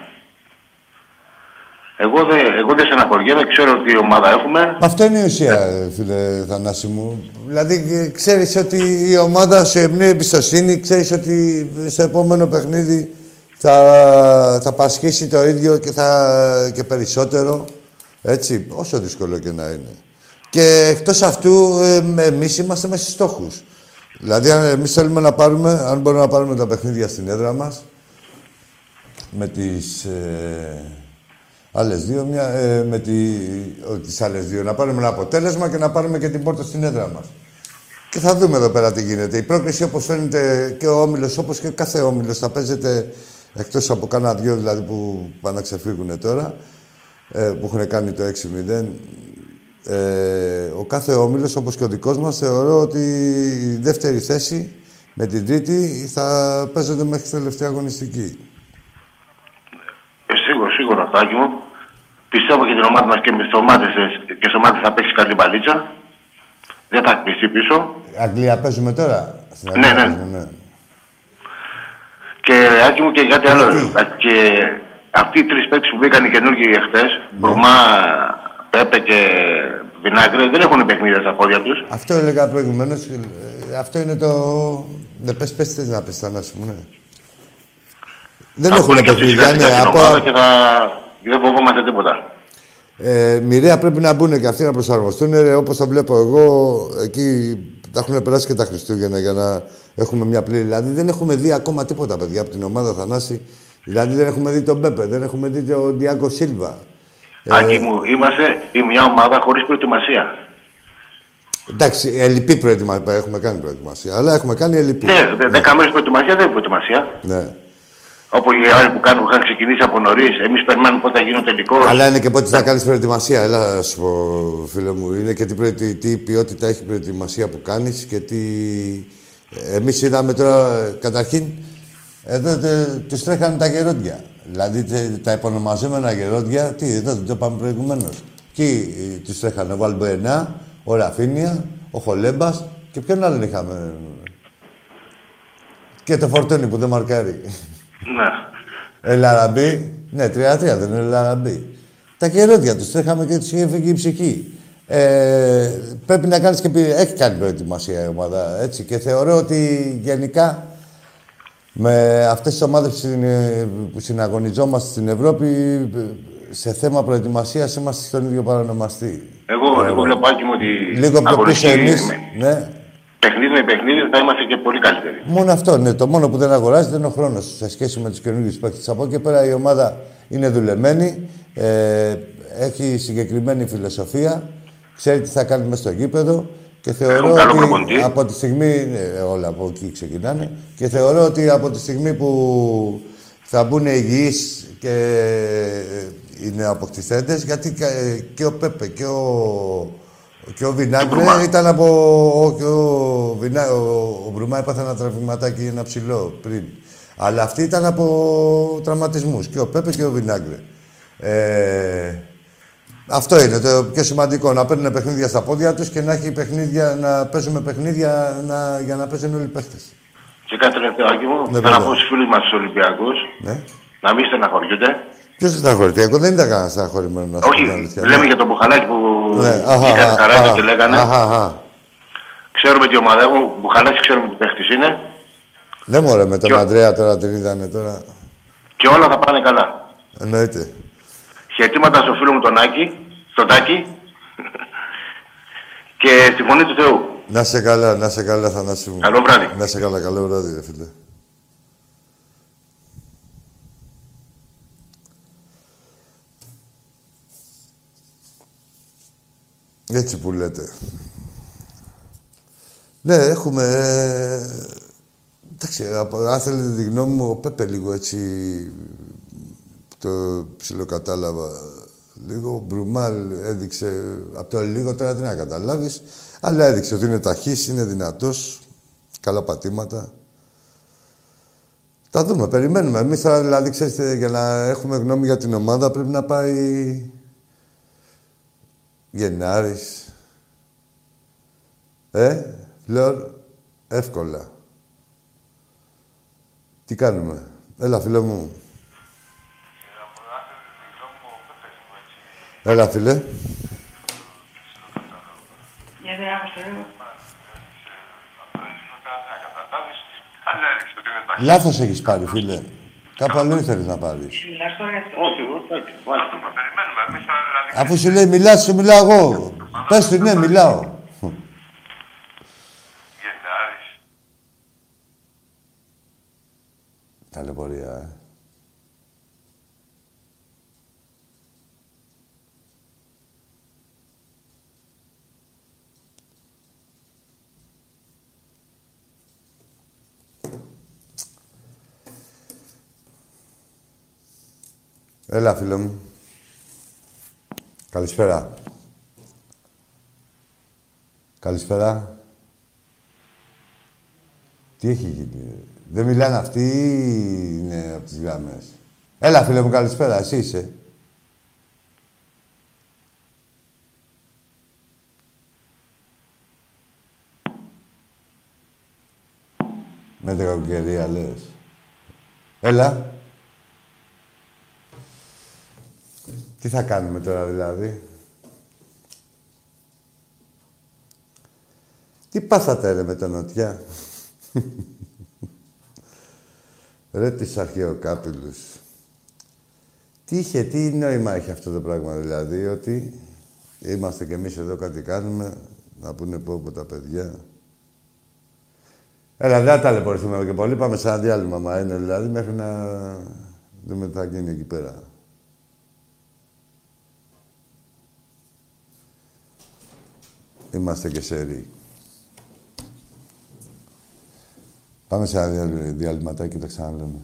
Speaker 3: Εγώ δεν, εγώ δεν στεναχωριέμαι, ξέρω ότι η ομάδα έχουμε.
Speaker 1: Αυτό είναι η ουσία, ε, φίλε Θανάση μου. Δηλαδή, ε, ξέρεις ότι η ομάδα σου εμπνέει εμπιστοσύνη, ξέρεις ότι στο επόμενο παιχνίδι θα, θα πασχίσει το ίδιο και, θα, και περισσότερο. Έτσι, όσο δύσκολο και να είναι. Και εκτός αυτού, ε, εμείς είμαστε μέσα στους στόχους. Δηλαδή, αν εμείς θέλουμε να πάρουμε, αν μπορούμε να πάρουμε τα παιχνίδια στην έδρα μας, με τις ε, άλλες δύο, μια, ε, με τη, όχι, τις άλλες δύο, να πάρουμε ένα αποτέλεσμα και να πάρουμε και την πόρτα στην έδρα μας. Και θα δούμε εδώ πέρα τι γίνεται. Η πρόκληση, όπως φαίνεται, και ο Όμιλος, όπως και κάθε Όμιλος, θα παίζεται, εκτός από κάνα δυο δηλαδή που πάνε να ξεφύγουν τώρα, ε, που έχουν κάνει το 6-0, ε, ο κάθε όμιλος, όπως και ο δικός μας, θεωρώ ότι η δεύτερη θέση με την τρίτη θα παίζονται μέχρι τη τελευταία αγωνιστική.
Speaker 3: Ε, σίγουρα, σίγουρα, Τάκη μου. Πιστεύω και την ομάδα μας και με τις ομάδες, ε, και στις ομάδες θα παίξει καλή μπαλίτσα. Δεν θα χτυπήσει πίσω.
Speaker 1: Αγγλία παίζουμε τώρα; Στην
Speaker 3: Ναι,
Speaker 1: Αγγλία
Speaker 3: ναι.
Speaker 1: παίζουμε,
Speaker 3: Και Άκη μου και κάτι άλλο.
Speaker 1: Τι;
Speaker 3: Και αυτοί οι τρεις παίκτες που μπήκαν οι καινούργιοι εχθές, Μπουρμά, Πέπε και Βινάγκρε, δεν έχουν παιχνίδια στα πόδια τους.
Speaker 1: Αυτό έλεγα προηγουμένως. αυτό είναι το. Ναι, πες, πες, θες να πες, Θανάση μου, ναι. Δεν
Speaker 3: Θα
Speaker 1: έχουν
Speaker 3: βγουν και αυτοί
Speaker 1: παιχνίδια,
Speaker 3: σιγά-σιγά
Speaker 1: ναι.
Speaker 3: στην
Speaker 1: Από,
Speaker 3: ομάδα και θα... δεν φοβόμαστε τίποτα.
Speaker 1: ε, μοιραία πρέπει να μπουν και αυτοί να προσαρμοστούν. Ε, όπως το βλέπω εγώ, εκεί τα έχουν περάσει και τα Χριστούγεννα για να έχουμε μια πλήρη. Δηλαδή δεν έχουμε δει ακόμα τίποτα, παιδιά, από την ομάδα Θανάση. Δηλαδή δεν έχουμε δει τον Πέπε, δεν έχουμε δει τον Ντιάγκο Σίλβα. Ε,
Speaker 3: Άκη μου, είμαστε η μια ομάδα χωρίς προετοιμασία.
Speaker 1: Εντάξει, ελλειπή προετοιμασία. Έχουμε κάνει προετοιμασία, αλλά έχουμε κάνει ελλειπή.
Speaker 3: Ναι, δε- δέκα μέρες προετοιμασία δεν είναι προετοιμασία.
Speaker 1: ναι.
Speaker 3: Όπω οι άλλοι που κάνουν είχαν ξεκινήσει από νωρίς, εμείς περιμένουμε πότε θα γίνει ο τελικό.
Speaker 1: Αλλά είναι και πότε θα κάνεις προετοιμασία. Έλα, να σου πω, φίλε μου. Είναι και τι, προετι- τι ποιότητα έχει η προετοιμασία που κάνεις και τι. Εμείς είδαμε τώρα, ε, καταρχήν, εδώ τους τρέχανε τα γερόντια. Δηλαδή τε- τα επωνομαζόμενα γερόντια, τι, εδώ δεν το είπαμε προηγουμένως. Εκεί τους τρέχανε ο Βαλμποενά, ο Ραφίνια, ο Χολέμπας και ποιον άλλον είχαμε. Και το Φορτώνι που δεν μαρκάρει.
Speaker 3: Ναι.
Speaker 1: Ελαραμπή. Ναι, 33 δεν είναι Ελαραμπή. Τα καιρόδια τους τρέχαμε και τους είχε φύγει η ψυχή. Ε, πρέπει να κάνεις και. πι- Έχει κάνει προετοιμασία η ομάδα. Έτσι. Και θεωρώ ότι γενικά με αυτές τις ομάδες που συν- που συναγωνιζόμαστε στην Ευρώπη σε θέμα προετοιμασίας είμαστε στον ίδιο παρανομαστή.
Speaker 3: Εγώ, εγώ βλέπω άκη μου ότι.
Speaker 1: Λίγο πιο πίσω
Speaker 3: αγωνιστική
Speaker 1: εμείς,
Speaker 3: με-
Speaker 1: ναι,
Speaker 3: Παιχνίδι με παιχνίδι θα είμαστε και πολύ καλύτεροι.
Speaker 1: Μόνο αυτό είναι. Το μόνο που δεν αγοράζεται είναι ο χρόνος σε σχέση με τους καινούριου παίκτες. Από εκεί και πέρα η ομάδα είναι δουλεμένη, ε, έχει συγκεκριμένη φιλοσοφία, ξέρει τι θα κάνει μέσα στο γήπεδο και θεωρώ
Speaker 3: Έχουν καλό
Speaker 1: ότι
Speaker 3: προπονητή.
Speaker 1: από τη στιγμή. ε, όλα από εκεί ξεκινάνε. Και θεωρώ ότι από τη στιγμή που θα μπουν υγιείς και ε, οι νεοαποκτηθέντες, γιατί και, και ο Πέπε και ο, και ο Βινάγκρε
Speaker 3: Μπρουμά.
Speaker 1: ήταν από. Ο, και ο, Βινά, ο, ο Μπρουμά έπαθε ένα τραυματάκι, ένα ψηλό πριν. Αλλά αυτοί ήταν από τραυματισμούς. Και ο Πέπε και ο Βινάγκρε. Ε, αυτό είναι το πιο σημαντικό. Να παίρνουν παιχνίδια στα πόδια τους και να, έχει παιχνίδια, να παίζουμε παιχνίδια να, για να παίζουν όλοι οι παίχτες.
Speaker 3: Και κάτι τελευταίο άκη μου,
Speaker 1: Ναι,
Speaker 3: θα να
Speaker 1: βέβαια.
Speaker 3: πω στους φίλους μας τους Ολυμπιακούς
Speaker 1: Ναι.
Speaker 3: να μην στεναχωριούνται.
Speaker 1: Ποιος στεναχωρηθεί. Εγώ δεν ήταν κανένας στεναχωρημένο να σου πω
Speaker 3: Όχι,
Speaker 1: την αλήθεια.
Speaker 3: λέμε
Speaker 1: Ναι.
Speaker 3: για τον Μπουχαλάκη που
Speaker 1: Ναι, αχα,
Speaker 3: είχαν
Speaker 1: αχα,
Speaker 3: καράβια
Speaker 1: αχα,
Speaker 3: και λέγανε.
Speaker 1: αχα, αχα.
Speaker 3: Ξέρουμε τι ομάδα έχουν. Μπουχαλάκης ξέρουμε τι παίχτης είναι.
Speaker 1: Δεν μωρέ με τον
Speaker 3: Ποιο-
Speaker 1: Αντρέα τώρα την είδανε τώρα.
Speaker 3: Και όλα θα πάνε καλά.
Speaker 1: Εννοείται.
Speaker 3: Χαιρετήματα στο φίλο μου τον Άκη, στον Τάκη. και στη φωνή του Θεού.
Speaker 1: Να σε καλά, να σε καλά Θανάση μου.
Speaker 3: Καλό βράδυ.
Speaker 1: Να σε καλά, καλό βράδυ ρε φίλε. Έτσι που λέτε. Ναι, έχουμε... ε, Εντάξει, από- αν θέλετε τη γνώμη μου, ο Πέπε λίγο έτσι το ψιλοκατάλαβα. Λίγο ο Μπρουμάλ έδειξε, από το λίγο τώρα τι να καταλάβεις, αλλά έδειξε ότι είναι ταχύς, είναι δυνατός, καλά πατήματα. Τα δούμε, περιμένουμε. Εμείς τώρα, δηλαδή, ξέρετε, για να έχουμε γνώμη για την ομάδα πρέπει να πάει Γενάρης. Ε, Φλόρ, εύκολα. Τι κάνουμε; Έλα, φίλε μου. Έλα, φίλε.
Speaker 4: Γιατί άκουσα,
Speaker 1: Λάθος έχεις πάρει, φίλε. Κάπου αλλού ήθελες να πάρεις.
Speaker 4: μιλάς τώρα για αυτό.
Speaker 3: Όχι, όχι, μάλιστα.
Speaker 1: Αφού σου λέει μιλάς, σου μιλάω εγώ. Πες του ναι, μιλάω. Ταλαιπωρία, ε. Έλα, φίλο μου. Καλησπέρα. Καλησπέρα. Τι έχει γίνει; Δεν μιλάνε αυτοί ή είναι από τις γραμμές; Έλα, φίλε μου, καλησπέρα. Εσύ είσαι. Με την κακοκαιρία, λες. Έλα. Τι θα κάνουμε τώρα, δηλαδή; Τι πάθατε, ρε, με τα νοτιά; ρε, τις αρχαιοκάπηλους. Τι είχε, τι νόημα έχει αυτό το πράγμα, δηλαδή, ότι είμαστε κι εμείς εδώ κάτι κάνουμε, να πούνε πω από τα παιδιά. Έλα, δεν θα ταλαιπωρηθούμε και πολύ. Πάμε σε ένα διάλειμμα, μα είναι δηλαδή, μέχρι να δούμε τι θα γίνει εκεί πέρα. Είμαστε και σε Πάμε σε ένα διαλυματάκι και τα ξαναλέμε.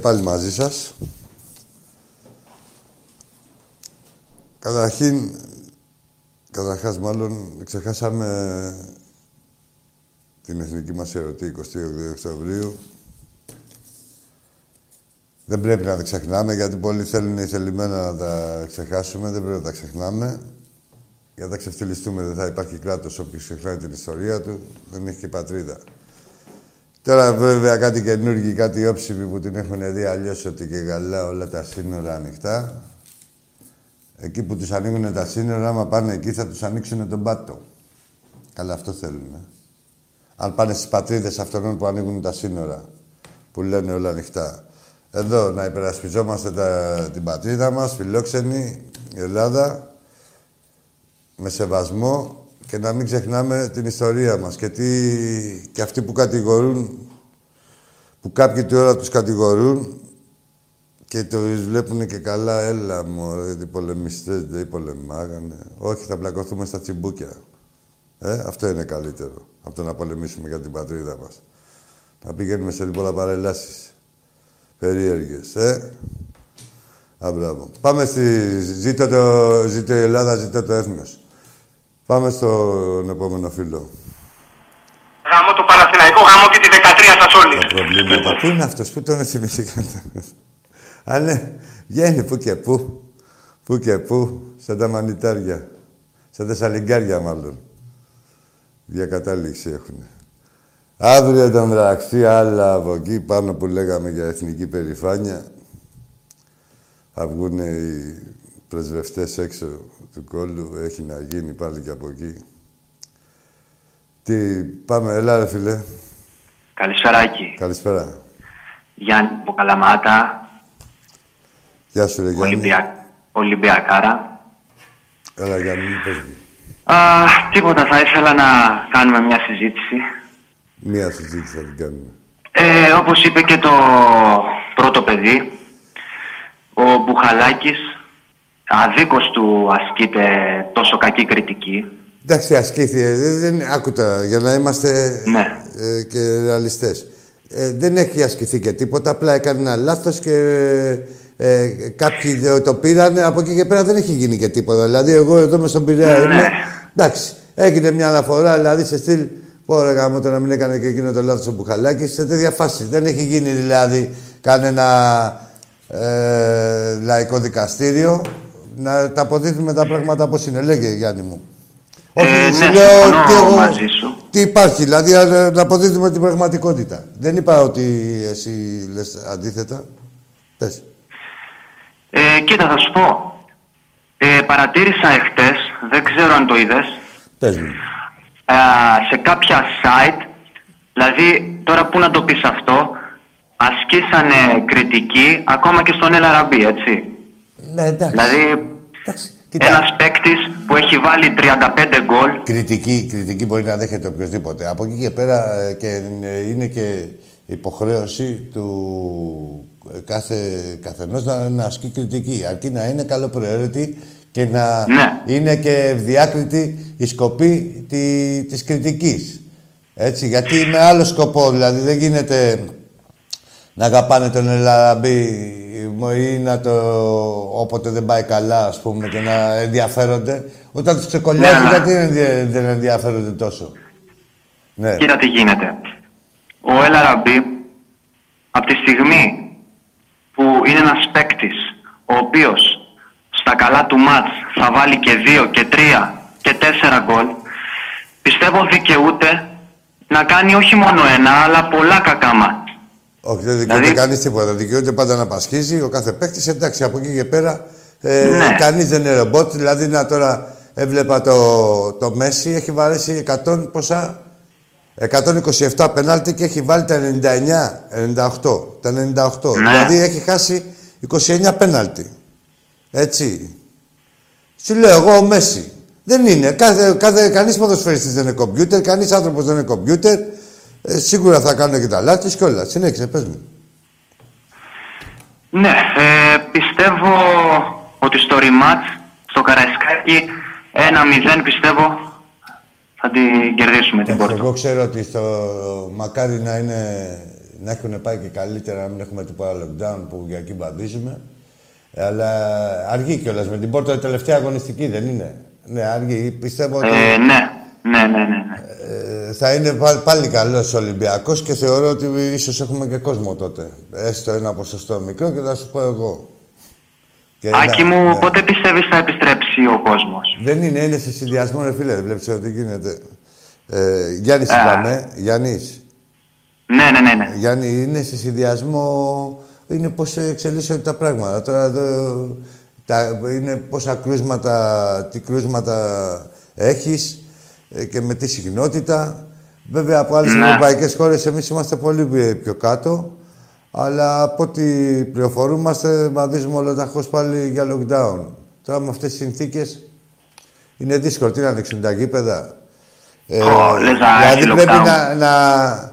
Speaker 1: Πάλι μαζί σας. Καταρχήν, καταρχάς μάλλον ξεχάσαμε την εθνική μας ερωτή 22 Οκτωβρίου. Δεν πρέπει να τα ξεχνάμε, γιατί πολλοί θέλουν θελημένα να τα ξεχάσουμε. Δεν πρέπει να τα ξεχνάμε. Για να τα ξεφτυλιστούμε δεν θα υπάρχει κράτος όποιος ξεχνάει την ιστορία του. Δεν έχει και πατρίδα. Τώρα βέβαια κάτι καινούργιο, κάτι όψιμοι που την έχουν δει αλλιώς ότι και καλά όλα τα σύνορα ανοιχτά. Εκεί που τους ανοίγουν τα σύνορα, άμα πάνε εκεί θα τους ανοίξουν τον πάτο. Καλά αυτό θέλουν. Αν πάνε στις πατρίδες αυτών που ανοίγουν τα σύνορα, που λένε όλα ανοιχτά. Εδώ να υπερασπιζόμαστε τα, την πατρίδα μας, φιλόξενη, η Ελλάδα, με σεβασμό και να μην ξεχνάμε την ιστορία μας. Και, τι, και αυτοί που κατηγορούν, που κάποιοι τώρα τους κατηγορούν και το βλέπουν και καλά, έλα μου, οι πολεμιστές δεν πολεμάγανε. Όχι, θα πλακωθούμε στα τσιμπούκια. Ε, αυτό είναι καλύτερο από το να πολεμήσουμε για την πατρίδα μας. Να πηγαίνουμε σε πολλά παρελάσεις. Περίεργες, ε. Α, μπράβο. Πάμε στη... Ζήτω, το... Ζήτω η Ελλάδα, ζήτω το έθνος. Πάμε στον επόμενο φίλο.
Speaker 5: Γάμο το Παναθηναϊκό, γάμο και τη 13 σας όλοι.
Speaker 1: Τα προβλήματα. Πού είναι αυτός, πού τον θυμηθήκατε. Α, ναι, βγαίνει πού και πού. Πού και πού, σαν τα μανιτάρια. Σαν τα σαλιγκάρια μάλλον. Διακατάληξη έχουν. Αύριο το μεταξύ, άλλα από εκεί πάνω που λέγαμε για εθνική περηφάνεια, θα βγουν οι πρεσβευτές έξω του κόλλου. Έχει να γίνει πάλι και από εκεί. Τι, πάμε, έλα ρε φίλε.
Speaker 6: Καλησπέρα, Άκη.
Speaker 1: Καλησπέρα.
Speaker 6: Γιάννη από Καλαμάτα,
Speaker 1: Γεια σου ρε Γιάννη.
Speaker 6: Ολυμπια... Ολυμπιακάρα.
Speaker 1: Έλα Γιάννη, μου πες μου.
Speaker 6: Α, τίποτα, θα ήθελα να κάνουμε μια συζήτηση.
Speaker 1: Μία συζήτηση θα την κάνουμε.
Speaker 6: Ε, όπως είπε και το πρώτο παιδί, ο Μπουχαλάκης αδίκως του ασκείται τόσο κακή κριτική.
Speaker 1: Εντάξει, ασκήθηκε. Δεν, δεν, άκουτα, για να είμαστε
Speaker 6: Ναι.
Speaker 1: ε, και ρεαλιστές. Ε, δεν έχει ασκηθεί και τίποτα, απλά έκανε ένα λάθος και ε, κάποιοι το- το πήραν, από εκεί και πέρα δεν έχει γίνει και τίποτα. Δηλαδή, εγώ εδώ με στον Πειραιά
Speaker 6: Ναι.
Speaker 1: είμαι, εντάξει, έγινε μια αναφορά, δηλαδή σε στυλ, πω ρε γάμο, το να μην έκανε και εκείνο το λάθος ο Μπουχαλάκης, σε τέτοια φάση. Δεν έχει γίνει δηλαδή κανένα ε, λαϊκό δικαστήριο να τα αποδείχνουμε τα πράγματα όπως είναι. Λέγε, Γιάννη μου. Όχι,
Speaker 6: Ε,
Speaker 1: σου
Speaker 6: ναι,
Speaker 1: λέω
Speaker 6: συμφωνώ
Speaker 1: τι εγώ-
Speaker 6: μαζί σου.
Speaker 1: Τι υπάρχει, δηλαδή α, να αποδείχνουμε την πραγματικότητα. Δεν είπα ότι εσύ λες αντίθετα. Πες.
Speaker 6: Ε, κοίτα, θα σου πω. Ε, παρατήρησα εχθές, δεν ξέρω αν το είδες,
Speaker 1: Πες μου.
Speaker 6: ε, σε κάποια site, δηλαδή τώρα πού να το πεις αυτό, ασκήσανε κριτική ακόμα και στον Ελαραμπή, έτσι.
Speaker 1: Ναι, εντάξει.
Speaker 6: Δηλαδή,
Speaker 1: εντάξει. Κοίτα,
Speaker 6: ένας παίκτης που έχει βάλει 35 γκολ,
Speaker 1: κριτική, κριτική μπορεί να δέχεται οποιοδήποτε. Από εκεί και πέρα ε, και ε, είναι και υποχρέωση του ε, κάθε καθενός να, να ασκεί κριτική. Αρκεί να είναι καλοπροαίρετη και να
Speaker 6: Ναι.
Speaker 1: είναι και ευδιάκριτη η σκοπή τη, της κριτικής. Έτσι, γιατί με άλλο σκοπό, δηλαδή δεν γίνεται να αγαπάνε τον Ελαραμπή ή να το... όποτε δεν πάει καλά, ας πούμε, και να ενδιαφέρονται. Όταν τους ξεκολλιάζει,
Speaker 6: Ναι, ναι.
Speaker 1: γιατί δεν ενδια- δεν ενδιαφέρονται τόσο; Ναι.
Speaker 6: κοίτα τι γίνεται. Ο Ελαραμπή, από τη στιγμή που είναι ένας παίκτης ο οποίος στα καλά του μάτς θα βάλει και δύο και τρία και τέσσερα γκολ, πιστεύω δικαιούται να κάνει όχι μόνο ένα, αλλά πολλά κακά μάτς.
Speaker 1: Όχι, δεν δικαιούται
Speaker 6: Δηλαδή-
Speaker 1: κανείς τίποτα. Δικαιούται πάντα να πασχίζει. Ο κάθε παίκτης, εντάξει, από εκεί και πέρα, ε,
Speaker 6: Ναι.
Speaker 1: κανείς δεν είναι ρομπότ. Δηλαδή, να τώρα έβλεπα το, το Μέση, έχει βαρέσει 100 ποσά, 127 πενάλτι και έχει βάλει τα 99, 98, τα 98.
Speaker 6: Ναι.
Speaker 1: Δηλαδή, έχει χάσει 29 πέναλτι. Έτσι. Σου λέω εγώ ο Μέση. Δεν είναι. Κάθε, κάθε, κανείς ποδοσφαιριστής δεν είναι κομπιούτερ, κανείς άνθρωπος δεν είναι κομπιούτερ. Ε, σίγουρα θα κάνουν και τα λάθη της κιόλα. Συνέχισε, πες μου.
Speaker 6: Ναι, ε, πιστεύω ότι στο rematch, στο Καραϊσκάκι, 1-0 πιστεύω θα την κερδίσουμε την πόρτα.
Speaker 1: Εγώ ξέρω ότι στο μακάρι να είναι να έχουν πάει και καλύτερα, να μην έχουμε τίποτα lockdown που για εκεί μπαδίζουμε. Αλλά αργεί κιόλας με την Πόρτο η τελευταία αγωνιστική, δεν είναι. Ναι, αργεί. Πιστεύω ότι
Speaker 6: Ε, ναι, ναι, ναι, ναι. ναι.
Speaker 1: ε, θα είναι πάλι, πάλι καλός ο Ολυμπιακός και θεωρώ ότι ίσως έχουμε και κόσμο τότε. Έστω ένα ποσοστό μικρό και θα σου πω εγώ. Και
Speaker 6: Άκη
Speaker 1: να-
Speaker 6: μου,
Speaker 1: ναι.
Speaker 6: πότε πιστεύεις θα επιστρέψει ο κόσμος;
Speaker 1: Δεν είναι, είναι σε συνδυασμό, ρε φίλε. Δεν βλέπεις ότι γίνεται. Ε, Γιάννη,
Speaker 6: Α.
Speaker 1: είπαμε. Γιάννης.
Speaker 6: Ναι, ναι, ναι, ναι.
Speaker 1: Γιάννη, είναι σε συνδυασμό. Είναι πώς εξελίσσονται τα πράγματα. Τώρα εδώ, τα, είναι πόσα κρούσματα, τι κρούσματα έχεις ε, και με τι συχνότητα. Βέβαια, από άλλες
Speaker 6: Ναι.
Speaker 1: ευρωπαϊκές χώρες εμείς είμαστε πολύ πιο- πιο κάτω. Αλλά από ό,τι πληροφορούμαστε, βαδίζουμε ολοταχώς πάλι για lockdown. Τώρα με αυτές τις συνθήκες είναι δύσκολο. Τι να ανοίξουν τα γήπεδα; Ε,
Speaker 6: Ω, λες να
Speaker 1: δηλαδή
Speaker 6: έχει
Speaker 1: πρέπει
Speaker 6: lockdown.
Speaker 1: να, να,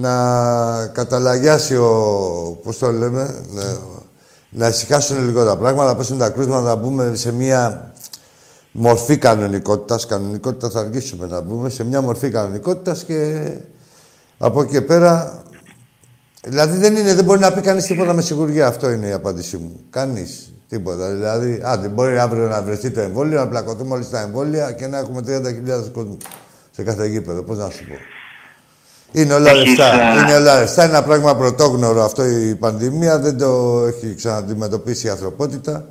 Speaker 1: να καταλαγιάσει ο... Πώς το λέμε, να, να ησυχάσουν λίγο τα πράγματα, να πέσουν τα κρούσματα, να μπούμε σε μια μορφή κανονικότητας. Κανονικότητα θα αργήσουμε να μπούμε σε μια μορφή κανονικότητας και από εκεί και πέρα... Δηλαδή δεν, είναι, δεν μπορεί να πει κανείς τίποτα με σιγουριά. Αυτό είναι η απάντησή μου. Κανείς. Τίποτα. Δηλαδή, άντε, μπορεί αύριο να βρεθεί το εμβόλιο, να πλακωθούμε όλοι στα εμβόλια και να έχουμε 30.000 κόσμο σε κάθε γήπεδο. Πώς να σου πω. Είναι όλα
Speaker 6: Έχεις,
Speaker 1: λεφτά.
Speaker 6: ε,
Speaker 1: Είναι όλα λεφτά. Είναι ένα πράγμα πρωτόγνωρο αυτό η πανδημία. Δεν το έχει ξαναντιμετωπίσει η ανθρωπότητα.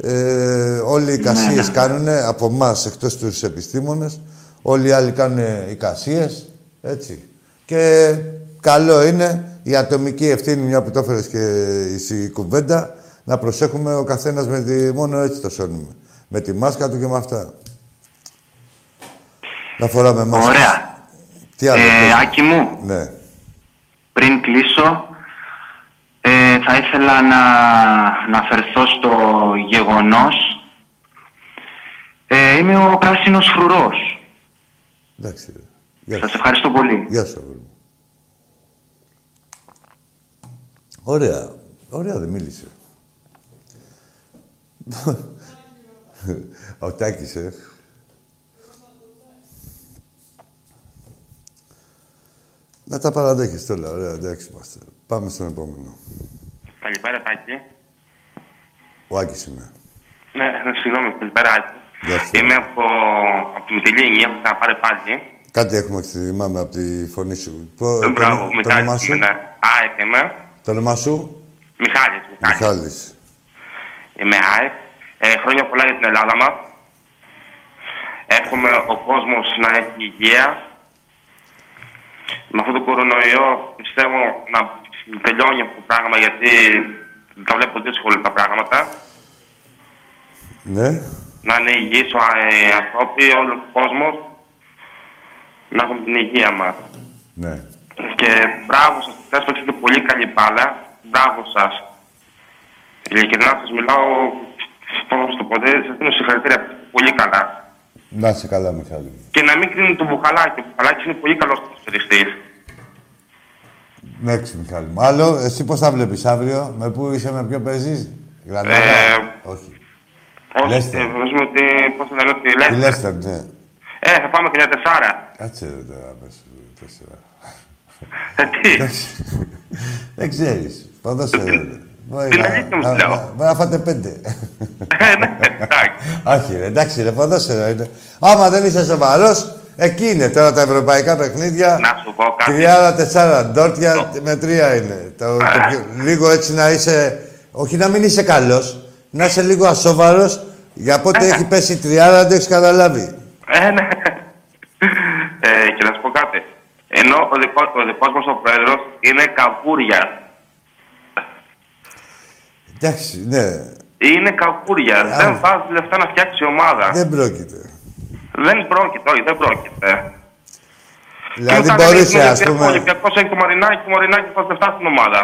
Speaker 1: Ε, όλοι οι εικασίες κάνουν από εμά εκτός τους επιστήμονες. Όλοι οι άλλοι κάνουν εικασίες. Έτσι. Και καλό είναι η ατομική ευθύνη, μια που το έφερες και η κουβέντα, να προσέχουμε ο καθένας με τη... μόνο έτσι το σώνουμε. Με τη μάσκα του και με αυτά. Να φοράμε μάσκα.
Speaker 6: Ωραία.
Speaker 1: Τι άλλο.
Speaker 6: Ε,
Speaker 1: πες.
Speaker 6: Άκη μου,
Speaker 1: Ναι.
Speaker 6: πριν κλείσω, ε, θα ήθελα να, να αφαιρθώ στο γεγονός. Ε, είμαι ο πράσινος φρουρός.
Speaker 1: Εντάξει. ρε. Γεια
Speaker 6: Σας
Speaker 1: σου.
Speaker 6: ευχαριστώ πολύ.
Speaker 1: Γεια σου, αγόρι μου. Ωραία. Ωραία δεν μίλησε. Ο Τάκης, ε. Να τα παραδέχεις τώρα. Ωραία, εντάξει είμαστε. Πάμε στον επόμενο.
Speaker 5: Καλησπέρα, Τάκη.
Speaker 1: Ο Άκης είμαι.
Speaker 5: Ναι, ναι, συγγνώμη, καλησπέρα, Άκη.
Speaker 1: Γεια σου.
Speaker 5: Είμαι από, από τη Μητυλή Ενία, που θα πάρει πάλι.
Speaker 1: Κάτι έχουμε θυμάμαι από τη φωνή σου. Πο-
Speaker 5: Ε, Μπράβο,
Speaker 1: το, το
Speaker 5: Μιχάλης.
Speaker 1: όνομά σου.
Speaker 5: Ναι. ΑΕΚ είμαι.
Speaker 1: Το όνομά σου;
Speaker 5: Μιχάλης, Μιχάλης.
Speaker 1: Μιχάλης.
Speaker 5: Είμαι ΑΕΚ. Ε, χρόνια πολλά για την Ελλάδα μας. Εύχομαι ο κόσμος να έχει υγεία. Με αυτό το κορονοϊό πιστεύω να τελειώνει αυτό το πράγμα γιατί τα βλέπω δύσκολα τα πράγματα.
Speaker 1: Ναι.
Speaker 5: Να είναι υγιείς ο, ε, οι άνθρωποι, όλος ο κόσμος. Να έχουμε την υγεία μας.
Speaker 1: Ναι.
Speaker 5: Και μπράβο σας, χθες παίξατε πολύ καλή μπάλα. Μπράβο σας. Ειλικρινά σας μιλάω, πώς να σου το πω, δεν σας δίνω συγχαρητήρια. Πολύ καλά.
Speaker 1: Να είσαι καλά, Μιχάλη.
Speaker 5: Και να μην κρίνουν τον Μπουχαλάκη. Ο Μπουχαλάκης είναι πολύ καλός ποδοσφαιριστής.
Speaker 1: Εντάξει, Μιχάλη μου. Άλλο, εσύ πώς θα βλέπεις αύριο, με πού είσαι, με ποιο παίζεις; Γρανάδα;
Speaker 5: Ε,
Speaker 1: Όχι.
Speaker 5: Όχι,
Speaker 1: Λέστερ.
Speaker 5: ε, νομίζουμε ότι, πώς θα λένε, ότι
Speaker 1: Η
Speaker 5: Λέστερ.
Speaker 1: Λέστερ, ναι.
Speaker 5: Ε, θα πάμε και για τεσσάρα.
Speaker 1: Κάτσε ρε τώρα, πες. τέσσερα.
Speaker 5: Ε, τι;
Speaker 1: Δεν ξέρεις. Ποδόσφαιρο. ρε. Μπορεί
Speaker 5: Την
Speaker 1: να-
Speaker 5: αλήθεια μου
Speaker 1: να-
Speaker 5: λέω.
Speaker 1: να- Μπορεί να φάτε πέντε.
Speaker 5: Ε, ναι, εντάξει.
Speaker 1: Όχι, ρε, εντάξει, ρε, ποδόσφαιρο είναι. Άμα δεν είσαι σοβαρός, εκεί είναι τώρα τα ευρωπαϊκά παιχνίδια.
Speaker 5: Να σου πω κάτι.
Speaker 1: Τριάρα, τεσσάρα. Ντόρτια με τρία είναι. Το, το πιο- λίγο έτσι να είσαι. Όχι να μην είσαι καλός, να είσαι λίγο ασόβαρος για πότε έχει πέσει η τριάρα, δεν το έχεις καταλάβει.
Speaker 5: Ε, ναι. Ε, και να σου πω κάτι. Ενώ ο δικός, ο δικός μας ο πρόεδρος είναι καβούρια.
Speaker 1: Εντάξει, ναι,
Speaker 5: Είναι καβούρια. Δεν βάζεις λεφτά να φτιάξεις ομάδα.
Speaker 1: δεν πρόκειται.
Speaker 5: Δεν πρόκειται, όχι, δεν πρόκειται.
Speaker 1: Δηλαδή
Speaker 5: Και όταν
Speaker 1: μπορούσε,
Speaker 5: είναι
Speaker 1: ας
Speaker 5: Ολυμπιακός, Ο
Speaker 1: πούμε.
Speaker 5: Ολυμπιακός έχει το Μαρινάκι και ο Μαρινάκι βάζει λεφτά στην ομάδα.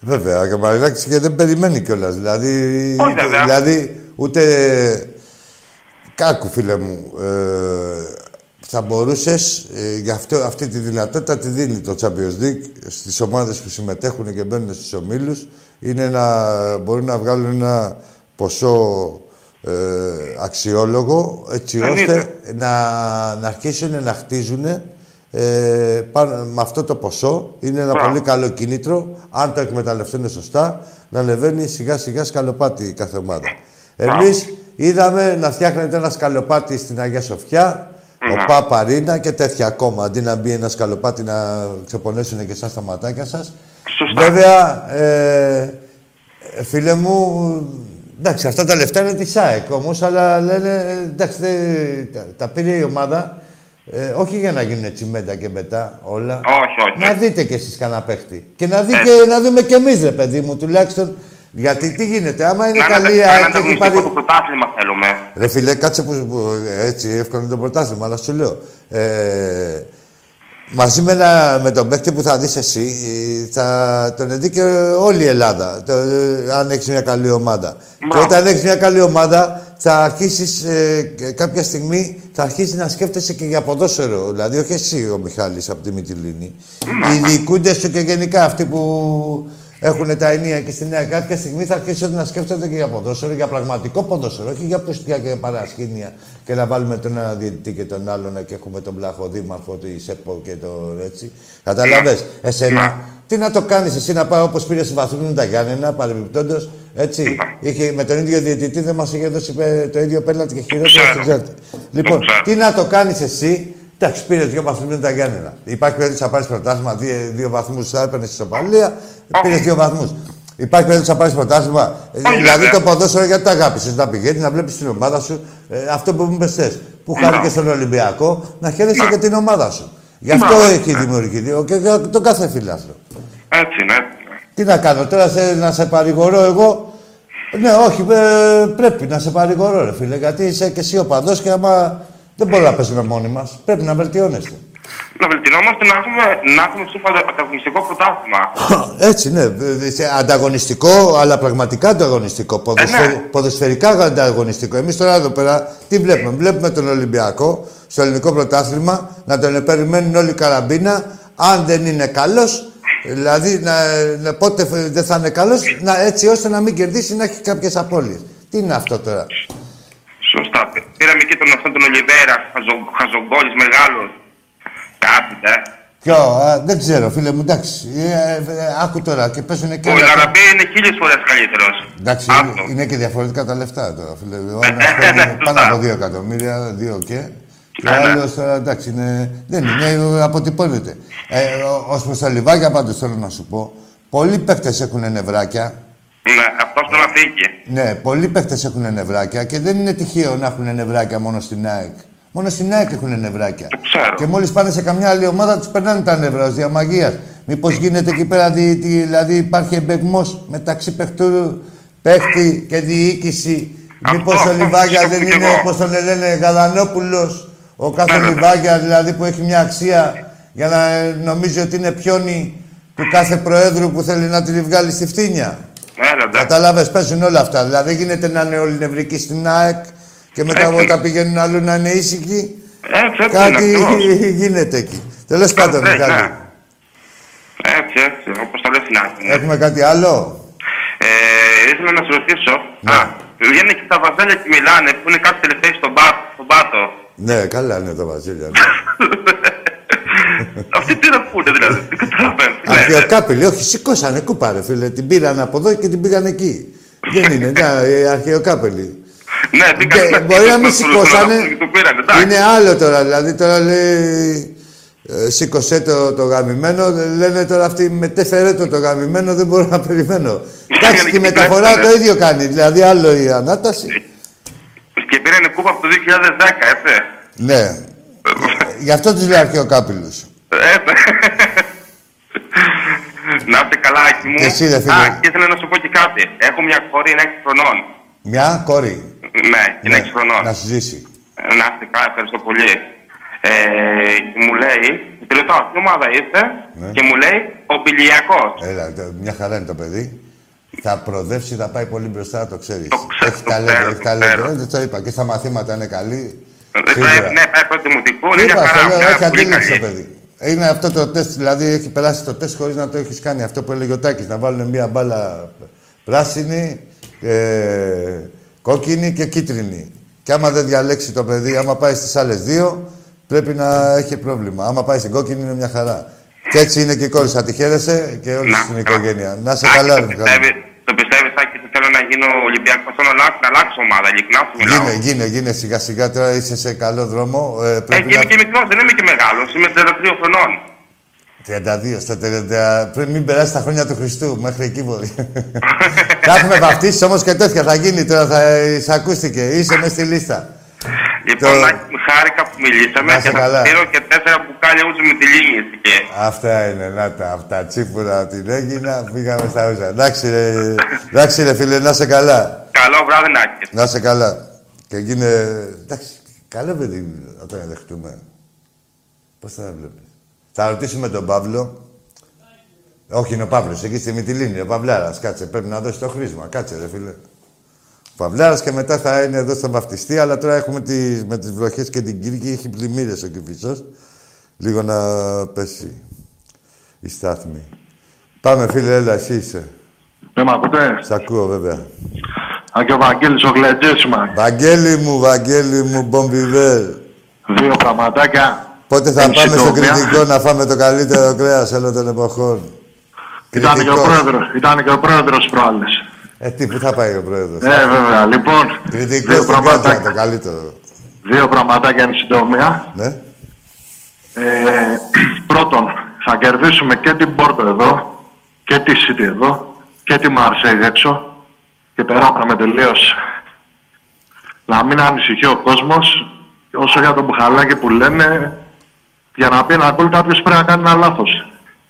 Speaker 1: Βέβαια, και ο Μαρινάκης και δεν περιμένει κιόλας. Δηλαδή,
Speaker 5: Όχι, βέβαια.
Speaker 1: δηλαδή, ούτε. Κάκου, φίλε μου. Ε, θα μπορούσες ε, για αυτό, αυτή τη δυνατότητα τη δίνει το Champions League στις ομάδες που συμμετέχουν και μπαίνουν στους ομίλους. Είναι να μπορεί να βγάλουν ένα ποσό ε, αξιόλογο έτσι
Speaker 5: Εννοείται.
Speaker 1: ώστε να, να αρχίσουν να χτίζουν ε, ε, πάνω, με αυτό το ποσό είναι ένα
Speaker 5: Μπράβο.
Speaker 1: πολύ καλό κίνητρο, αν το εκμεταλλευτούν σωστά, να ανεβαίνει σιγά σιγά σκαλοπάτι κάθε ομάδα. Εμείς είδαμε να φτιάχνεται ένα σκαλοπάτι στην Αγία Σοφιά, ο Παπαρίνα και τέτοια ακόμα, αντί να μπει ένας σκαλοπάτι να ξεπονέσουν και εσάς τα ματάκια σας.
Speaker 5: Σωστά.
Speaker 1: Βέβαια, ε, ε, φίλε μου, εντάξει, αυτά τα λεφτά είναι της ΣΑΕΚ όμως, αλλά λένε, ε, εντάξει, δεν- τα, τα πήρε η ομάδα, ε, όχι για να γίνουν τσιμέντα και μετά όλα.
Speaker 5: Όχι, όχι.
Speaker 1: Να δείτε κι εσείς κανένα παίχτη. Και να, δει
Speaker 5: Ε.
Speaker 1: και, να δούμε κι εμείς, ρε παιδί μου, τουλάχιστον. Γιατί τι γίνεται, άμα είναι
Speaker 5: Να
Speaker 1: καλή
Speaker 5: είναι
Speaker 1: η ΑΕΚ
Speaker 5: ένα
Speaker 1: και έχει
Speaker 5: ανταγωνιστικό
Speaker 1: πάρει...
Speaker 5: το πρωτάθλημα θέλουμε.
Speaker 1: Ρε φίλε, κάτσε που, που έτσι εύκολο είναι το πρωτάθλημα, αλλά σου λέω. Ε, μαζί με, ένα, με τον παίκτη που θα δεις εσύ, ε, θα τον δει και όλη η Ελλάδα, το, ε, αν έχεις μια καλή ομάδα. Και
Speaker 5: Μπράβο.
Speaker 1: όταν έχεις μια καλή ομάδα, θα αρχίσεις ε, και κάποια στιγμή, θα αρχίσεις να σκέφτεσαι και για ποδόσφαιρο. Δηλαδή, όχι εσύ ο Μιχάλης από τη Μυτιλίνη. Οι διοικούντες σου και γενικά αυτοί που έχουν τα ενία και στη νέα κάποια στιγμή θα αρχίσουν να σκέφτονται και για ποδόσφαιρο, για πραγματικό ποδόσφαιρο, όχι για πουστιά και παρασκήνια και να βάλουμε τον ένα διαιτητή και τον άλλον και έχουμε τον πλάχο δήμαρχο, της ΣΕΠΟ και το έτσι. Καταλαβες, εσένα, τι να το κάνεις εσύ να πάει όπως πήρε στη βαθμού τα Γιάννενα, παρεμπιπτόντως, έτσι. Είχε, με τον ίδιο διαιτητή δεν μας είχε δώσει πε- το ίδιο πέναλτι και χειρότερο
Speaker 5: Ξέρω.
Speaker 1: στην Τζέρτη. Λοιπόν,
Speaker 5: ξέρω.
Speaker 1: τι να το κάνεις εσύ, Εντάξει, πήρε δύο βαθμούς τα Γιάννενα. Υπάρχει περίπτωση να πάρεις πρωτάθλημα, δύο, δύο βαθμούς θα έπαιρνες ισοπαλία, πήρες δύο βαθμούς. Υπάρχει περίπτωση να πάρεις πρωτάθλημα. Ε,
Speaker 5: Όχι,
Speaker 1: δηλαδή
Speaker 5: βέβαια.
Speaker 1: το ποδόσφαιρο γιατί το αγάπησες. Να πηγαίνεις, να βλέπεις την ομάδα σου. Ε, αυτό που μου είπε χθες, Που χάρη και στον Ολυμπιακό, να χαίρεσαι και την ομάδα σου. Γι' αυτό
Speaker 5: Ναι.
Speaker 1: έχει δημιουργηθεί. Και για τον κάθε φιλάθρο.
Speaker 5: Έτσι είναι, έτσι είναι.
Speaker 1: Τι να κάνω τώρα, σε, να σε παρηγορώ εγώ; Ναι, όχι, ε, πρέπει να σε παρηγορώ, ρε φίλε. Γιατί είσαι και εσύ ο παντός και άμα δεν μπορούμε να παίζουμε μόνοι μας. Πρέπει να βελτιώνεστε.
Speaker 5: Να βελτιωνόμαστε να έχουμε, να έχουμε super ανταγωνιστικό πρωτάθλημα.
Speaker 1: Έτσι, ναι. Ε, σε Ανταγωνιστικό, αλλά πραγματικά ανταγωνιστικό. Ποδοσφαιρ...
Speaker 5: ναι.
Speaker 1: Ποδοσφαιρικά ανταγωνιστικό. Εμείς τώρα εδώ πέρα τι βλέπουμε; Βλέπουμε τον Ολυμπιακό στο ελληνικό πρωτάθλημα να τον περιμένουν όλοι καραμπίνα. Αν δεν είναι καλός, δηλαδή να, να, πότε δεν θα είναι καλός, έτσι ώστε να μην κερδίσει να έχει κάποιες απώλειες. Τι είναι αυτό τώρα;
Speaker 5: Σωστά. Πήραμε και τον αυτόν τον Ολιβέρα, χαζο- χαζογκόλης μεγάλος. Κάτι, ε.
Speaker 1: Ποιο, α, δεν ξέρω, φίλε μου, εντάξει. Ε, ε, άκου τώρα και παίζουν και
Speaker 5: Ο
Speaker 1: άλλα.
Speaker 5: Λαραμπή είναι χίλιες φορές καλύτερος.
Speaker 1: Εντάξει,
Speaker 5: Αυτό.
Speaker 1: είναι και διαφορετικά τα λεφτά τώρα, φίλε. Ο
Speaker 5: Ε,
Speaker 1: ένας
Speaker 5: ε,
Speaker 1: παίρνει
Speaker 5: ναι,
Speaker 1: πάνω
Speaker 5: σωστά.
Speaker 1: από 2 εκατομμύρια, δύο και. Και
Speaker 5: Ναι,
Speaker 1: ο
Speaker 5: ναι.
Speaker 1: άλλος τώρα, εντάξει, είναι, δεν είναι, αποτυπώνεται. Ε, Ω προς τα λιβάκια, πάντως θέλω να σου πω, πολλοί παίκτες έχουν νευράκια.
Speaker 5: Ναι, αυτός πρέπει να φύγει.
Speaker 1: Ναι, πολλοί παίκτες έχουν νευράκια και δεν είναι τυχαίο να έχουν νευράκια μόνο στην ΑΕΚ. Μόνο στην ΑΕΚ έχουν νευράκια.
Speaker 5: Το ξέρω.
Speaker 1: Και μόλις πάνε σε καμιά άλλη ομάδα, τους περνάνε τα νεύρα ως διαμαγείας. Μήπως γίνεται εκεί πέρα, δι- τι- δηλαδή υπάρχει εμπεγμός μεταξύ παιχτού, παίχτη και διοίκηση.
Speaker 5: Αυτό,
Speaker 1: Μήπως ο
Speaker 5: αυτό
Speaker 1: Λιβάγια
Speaker 5: σκέφτομαι
Speaker 1: δεν
Speaker 5: κι
Speaker 1: είναι
Speaker 5: εγώ.
Speaker 1: όπως τον λένε Γαλανόπουλος. Ο κάθε
Speaker 5: Ναι, ναι, ναι.
Speaker 1: Λιβάγια δηλαδή που έχει μια αξία για να ε, νομίζει ότι είναι πιόνι του κάθε προέδρου που θέλει να τη βγάλει στη φτύνια.
Speaker 5: Έλα, εντάξει.
Speaker 1: Κατάλαβες, παίζουν όλα αυτά. Δηλαδή δεν γίνεται να είναι όλοι νευρικοί στην ΑΕΚ και μετά
Speaker 5: Έτσι.
Speaker 1: όταν πηγαίνουν αλλού να είναι ήσυχοι.
Speaker 5: Έτσι, έτσι είναι
Speaker 1: Κάτι
Speaker 5: ακριβώς.
Speaker 1: γίνεται εκεί. Τέλος πάντων,
Speaker 5: Ναι,
Speaker 1: Μιχάλη.
Speaker 5: ναι. Έτσι, έτσι, όπως το λες στην άκρη.
Speaker 1: Έχουμε κάτι άλλο;
Speaker 5: Ε, ήθελα να σε ρωτήσω.
Speaker 1: Ναι.
Speaker 5: Α, βγαίνουν και τα βαζέλια και μιλάνε που είναι κάτι τελευταίοι στον, πά- στον πάτο.
Speaker 1: Ναι, καλά είναι το Βασίλειο. ναι.
Speaker 5: Αυτοί τι να πούνε δηλαδή, δεν καταλαβαίνω. τι λένε.
Speaker 1: Αρχαιοκάπηλοι, όχι, σηκώσανε κούπα, ρε φίλε. Την πήραν από εδώ και την πήγαν εκεί. Δεν είναι, ναι, οι αρχαιοκάπηλοι.
Speaker 5: Ναι,
Speaker 1: Και
Speaker 5: πήγαν
Speaker 1: μπορεί να μην
Speaker 5: στο- στο-
Speaker 1: σηκώσανε.
Speaker 5: στο- Το πήραν, εντάξει.
Speaker 1: Είναι άλλο τώρα. Δηλαδή τώρα λέει. ε, σήκωσέ το, το γαμημένο. Λένε τώρα αυτοί μετέφερε το το γαμημένο. Δεν μπορώ να περιμένω. Εντάξει, και η
Speaker 5: και
Speaker 1: μεταφορά
Speaker 5: πέφτουνε.
Speaker 1: το ίδιο κάνει. Δηλαδή άλλο η ανάταση.
Speaker 5: Και πήρανε κούπα από το 2010, έτσι.
Speaker 1: Ναι. Γι' αυτό τους λέει αρχαιοκάπηλους.
Speaker 5: Έτσι. Να είστε καλά, Άκη μου.
Speaker 1: Και εσύ, ρε φίλε.
Speaker 5: Α, και ήθελα να σου πω και κάτι. Έχω μια κόρη, είναι 6 χρονών.
Speaker 1: Μια κόρη.
Speaker 5: Ναι, είναι
Speaker 1: Ναι,
Speaker 5: 6 χρονών.
Speaker 1: Να σου ζήσει.
Speaker 5: Ε, Να είστε καλά, ευχαριστώ πολύ. Ε, και μου λέει, τη ρωτάω, τι ομάδα είστε,
Speaker 1: Ναι.
Speaker 5: και μου λέει, ο Πηλιακός.
Speaker 1: Έλα, το- μια χαρά είναι το παιδί. Θα προοδεύσει, θα πάει πολύ μπροστά, το ξέρεις.
Speaker 5: Το ξέρω,
Speaker 1: έχει
Speaker 5: το
Speaker 1: ταλέντο,
Speaker 5: ξέρω,
Speaker 1: έχει
Speaker 5: το
Speaker 1: ταλέντο.
Speaker 5: ξέρω.
Speaker 1: Ε, το είπα. Και στα μαθήματα είναι καλή.
Speaker 5: Ε,
Speaker 1: Σίγουρα.
Speaker 5: πάει- Ναι, πάει πρώτη μου τυπού, είναι μια
Speaker 1: Είπα,
Speaker 5: χαρά.
Speaker 1: στο λέω,
Speaker 5: μια
Speaker 1: έχει
Speaker 5: πολύ
Speaker 1: αντίληψη το
Speaker 5: καλή.
Speaker 1: παιδί. Είναι αυτό το τεστ, δηλαδή έχει περάσει το τεστ χωρίς να το έχεις κάνει. Αυτό που έλεγε ο Τάκης, να βάλουν μια μπάλα πράσινη, ε, κόκκινη και κίτρινη. Και άμα δεν διαλέξει το παιδί, άμα πάει στις άλλες δύο, πρέπει να έχει πρόβλημα. Άμα πάει στην κόκκινη είναι μια χαρά. Και έτσι είναι και η κόρη. Θα τη χαίρεσαι και όλη
Speaker 5: Να,
Speaker 1: στην
Speaker 5: καλά.
Speaker 1: οικογένεια. Να σε
Speaker 5: Άκη,
Speaker 1: καλά,
Speaker 5: το
Speaker 1: ρε
Speaker 5: πιστεύει,
Speaker 1: Μιχάλη.
Speaker 5: το πιστεύει, Άκη, ότι θέλω να γίνω Ολυμπιακός. Θέλω να αλλάξω, να αλλάξω ομάδα. Ειλικρινά σου μιλάω.
Speaker 1: Γίνε, γίνε, γίνε σιγά σιγά. Τώρα είσαι σε καλό δρόμο. Ε,
Speaker 5: Ε,
Speaker 1: πρέπει
Speaker 5: και είμαι
Speaker 1: να...
Speaker 5: και μικρός, δεν είμαι και μεγάλος. Είμαι 32 χρονών.
Speaker 1: 32 στα 30. Πρέπει μην περάσει τα χρόνια του Χριστού. Μέχρι εκεί μπορεί. θα έχουμε βαφτίσει όμως και τέτοια. Θα γίνει τώρα. Θα σε ακούστηκε. Είσαι μες στη λίστα.
Speaker 5: Λοιπόν,
Speaker 1: Το-
Speaker 5: Άκη, χάρηκα που μιλήσαμε
Speaker 1: Να είσαι
Speaker 5: και θα
Speaker 1: καλά.
Speaker 5: σου στείλω και τέσσερα μπουκάλια ούτω με τη λίμνη. Και...
Speaker 1: Αυτά είναι, να τα, αυτά τσίπουρα την έγινα, πήγαμε στα ούζα. Εντάξει ρε, εντάξει ρε φίλε, να σε καλά.
Speaker 5: Καλό βράδυ, Νάκη.
Speaker 1: Να σε καλά. Και γίνε, εντάξει, καλό παιδί είναι, να το δεχτούμε. Πώς θα βλέπεις. Θα ρωτήσουμε τον Παύλο. Όχι, είναι ο Παύλος, εκεί στη Μυτιλίνη, ο Παυλάρας, κάτσε, πρέπει να δώσει το χρήσμα, κάτσε ρε φίλε. Ο Παυλάρας και μετά θα είναι εδώ στο βαφτιστή, αλλά τώρα έχουμε τις, με τις βροχές και την Κύρκη, έχει πλημμύρες ο Κηφισός. Λίγο να πέσει η στάθμη. Πάμε φίλε, έλα, εσύ είσαι.
Speaker 7: Δεν μ' ακούτε;
Speaker 1: Σ' ακούω βέβαια.
Speaker 7: Αν και ο Βαγγέλης ο Γλεντζέσμα.
Speaker 1: Βαγγέλη μου, Βαγγέλη μου, Μπομπιβέρ.
Speaker 7: Δύο πραγματάκια.
Speaker 1: Πότε θα
Speaker 7: Εν
Speaker 1: πάμε στο
Speaker 7: συντομία.
Speaker 1: κριτικό να φάμε το καλύτερο κρέας όλων των εποχών;
Speaker 7: Ήταν και ο
Speaker 1: Κριτικός.
Speaker 7: πρόεδρος, ήταν και ο πρόεδρος προάλλες.
Speaker 1: Ε, τι, πού θα πάει ο πρόεδρος;
Speaker 7: Ε, βέβαια. Λοιπόν,
Speaker 1: Κριτικός
Speaker 7: δύο
Speaker 1: στην Κάτσα, το
Speaker 7: πραγματάκια,
Speaker 1: καλύτερο.
Speaker 7: δύο πραγματάκια εν συντομία.
Speaker 1: Ναι.
Speaker 7: Ε, πρώτον, θα κερδίσουμε και την Πόρτο εδώ, και τη City εδώ, και τη Μαρσέη έξω. Και περάσαμε τελείως. Να μην ανησυχεί ο κόσμος. Όσο για τον Μπουχαλάκη που λένε, για να πει ένα γκολ κάποιος πρέπει να κάνει ένα λάθος.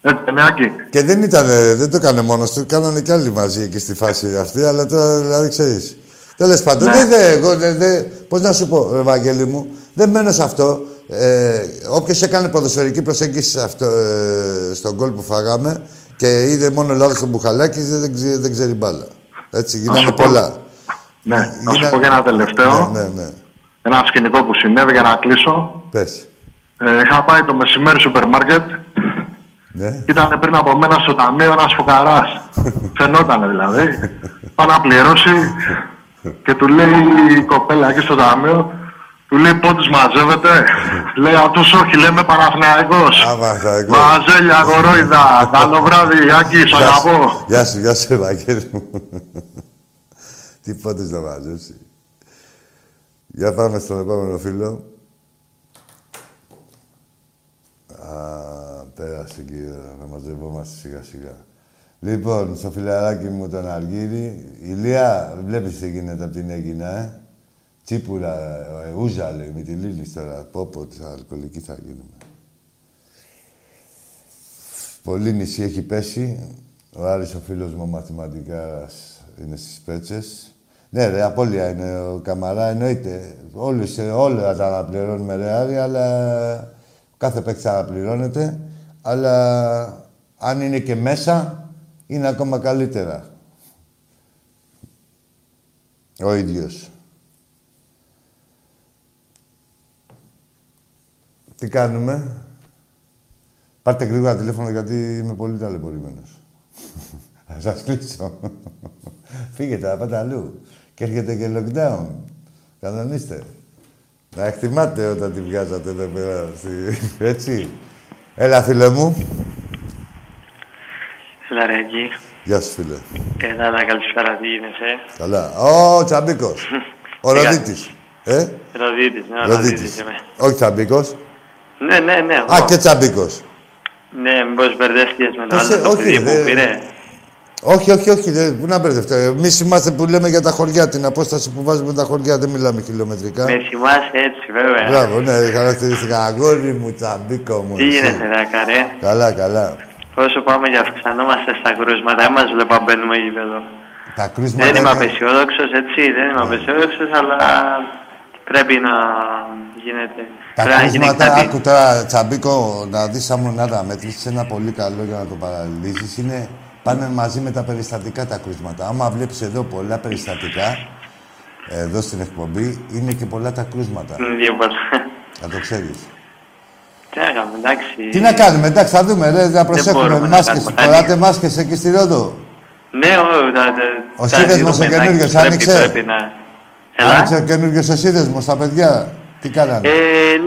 Speaker 7: Έτσι, δεν είναι, Άκη;
Speaker 1: Και δεν ήταν, δεν το έκανε μόνος του, κάνανε κι άλλοι μαζί εκεί στη φάση αυτή, αλλά τώρα δηλαδή ξέρεις. Τέλος πάντων,
Speaker 7: Ναι.
Speaker 1: δεν, δε, εγώ, δεν, δε, πώς να σου πω, ρε Βαγγέλη μου, δεν μένω σε αυτό. Ε, όποιος έκανε ποδοσφαιρική προσέγγιση σε αυτό, ε, στον γκολ που φάγαμε και είδε μόνο λάθος στον Μπουχαλάκη, δεν, δεν, ξέρει, δεν ξέρει μπάλα. Έτσι, γίνανε
Speaker 7: σου πω.
Speaker 1: πολλά.
Speaker 7: Ναι, να σου
Speaker 1: Γίνα-
Speaker 7: πω και ένα τελευταίο.
Speaker 1: Ναι, ναι, ναι.
Speaker 7: Ένα σκηνικό που συνέβη για να κλείσω.
Speaker 1: Πες.
Speaker 7: Ε, είχα πάει το μεσημέρι στο σούπερ μάρκετ.
Speaker 1: Ναι.
Speaker 7: Ήταν πριν από μένα στο ταμείο ένας φουκαράς. Φαινόταν δηλαδή. Πάει να πληρώσει και του λέει η κοπέλα εκεί στο ταμείο, του λέει πόντους μαζεύετε; λέει αυτός όχι, λέμε Παναθηναϊκός.
Speaker 1: Α, Παναθηναϊκός.
Speaker 7: Μαζέλια, κορόιδα. Καλό βράδυ, Άκη, σ'
Speaker 1: Γεια σου.
Speaker 7: αγαπώ.
Speaker 1: Γεια σου, γεια σου, Ευαγγέλη μου. Τι πόντες να μαζέψει. Για πάμε στον επόμενο φίλο. Α, πέρασε κύριε, να μαζευόμαστε σιγά σιγά. Λοιπόν, στο φιλαράκι μου τον Αργύρι, Ηλία, βλέπεις τι γίνεται από την Έγινα, ε; Τσίπουρα, ε, ούζα λέει, με τη Λίλη τώρα. Πω πω, τις αλκοολική θα γίνουμε. Πολύ νησί έχει πέσει. Ο Άρης, ο φίλος μου, ο μαθηματικάς, είναι στις πέτσες. Ναι, ρε, απώλεια είναι ο Καμαρά, εννοείται. Όλους, ε, όλα τα αναπληρώνουμε, ρε, Άρη, αλλά κάθε παίκτη αναπληρώνεται. Αλλά αν είναι και μέσα, είναι ακόμα καλύτερα. Ο ίδιος. Τι κάνουμε; Πάρτε γρήγορα τηλέφωνο γιατί είμαι πολύ ταλαιπωρημένος. Θα σας κλείσω. Φύγετε, να πάτε αλλού. Και έρχεται και lockdown. Κανονίστε. Να εκτιμάτε όταν τη βγάζατε εδώ πέρα. στη- Έτσι. Έλα, φίλε μου.
Speaker 8: Έλα ρε εκεί.
Speaker 1: Γεια σου, φίλε.
Speaker 8: Έλα, έλα, καλησπέρα, τι γίνεσαι;
Speaker 1: Καλά. Ο Τσαμπίκος. Ο
Speaker 8: Τι
Speaker 1: Ροδίτης. Ε,
Speaker 8: Ροδίτης, ναι, ο Ροδίτης
Speaker 1: Ροδίτης.
Speaker 8: είμαι.
Speaker 1: Όχι Τσαμπίκος.
Speaker 8: Ναι, ναι, ναι.
Speaker 1: Α,
Speaker 8: εγώ.
Speaker 1: και Τσαμπίκος.
Speaker 8: Ναι, μήπως μπερδεύτηκες με το
Speaker 1: Πώς,
Speaker 8: άλλο το
Speaker 1: όχι,
Speaker 8: παιδί που
Speaker 1: δεν-
Speaker 8: πήρε.
Speaker 1: Όχι, όχι, όχι. Δεν, πού να μπερδευτώ. Εμείς είμαστε που λέμε για τα χωριά. Την απόσταση που βάζουμε τα χωριά δεν μιλάμε χιλιομετρικά.
Speaker 8: Με θυμάσαι έτσι, βέβαια.
Speaker 1: Μπράβο, ναι, χαρακτηριστικά. Αγόρι μου, τσαμπίκο μου.
Speaker 8: Τι
Speaker 1: εσύ.
Speaker 8: γίνεται, ρε, καρέ.
Speaker 1: Καλά, καλά.
Speaker 8: Όσο πάμε και αυξανόμαστε στα κρούσματα, δεν μας βλέπα μπαίνουμε γήπεδο.
Speaker 1: Τα κρούσματα.
Speaker 8: Δεν είμαι
Speaker 1: είναι-
Speaker 8: απεσιόδοξος, έτσι, δεν είμαι απεσιόδοξος, αλλά πρέπει να γίνεται.
Speaker 1: Τα
Speaker 8: πρέπει να γίνει
Speaker 1: κρούσματα,
Speaker 8: κάτι.
Speaker 1: άκου τώρα, τσαμπίκο, να δεις σαν μονάδα μέτρηση, ένα πολύ καλό για να το παραλύσεις, είναι πάνε μαζί με τα περιστατικά τα κρούσματα. Άμα βλέπεις εδώ πολλά περιστατικά, εδώ στην εκπομπή, είναι και πολλά τα κρούσματα.
Speaker 8: Δύο πολλά.
Speaker 1: Να το ξέρεις.
Speaker 8: Τι να κάνουμε, εντάξει.
Speaker 1: Τι να κάνουμε, εντάξει, θα δούμε, ρε, να προσέχουμε.
Speaker 8: μπορούμε να
Speaker 1: Μάσκες,
Speaker 8: κάνουμε
Speaker 1: φοράτε
Speaker 8: κάτι.
Speaker 1: μάσκες εκεί στη Ρόδο.
Speaker 8: Ναι, ο, τα, τα,
Speaker 1: Ο
Speaker 8: τα
Speaker 1: σύνδεσμος
Speaker 8: δίνουμε,
Speaker 1: ο καινούριος,
Speaker 8: εντάξει,
Speaker 1: άνοιξε.
Speaker 8: Πρέπει, πρέπει να... Έλα.
Speaker 1: Άνοιξε ο καινούργιος ο σύνδεσμος, τα παιδιά. Τι κάνανε.
Speaker 8: Ε,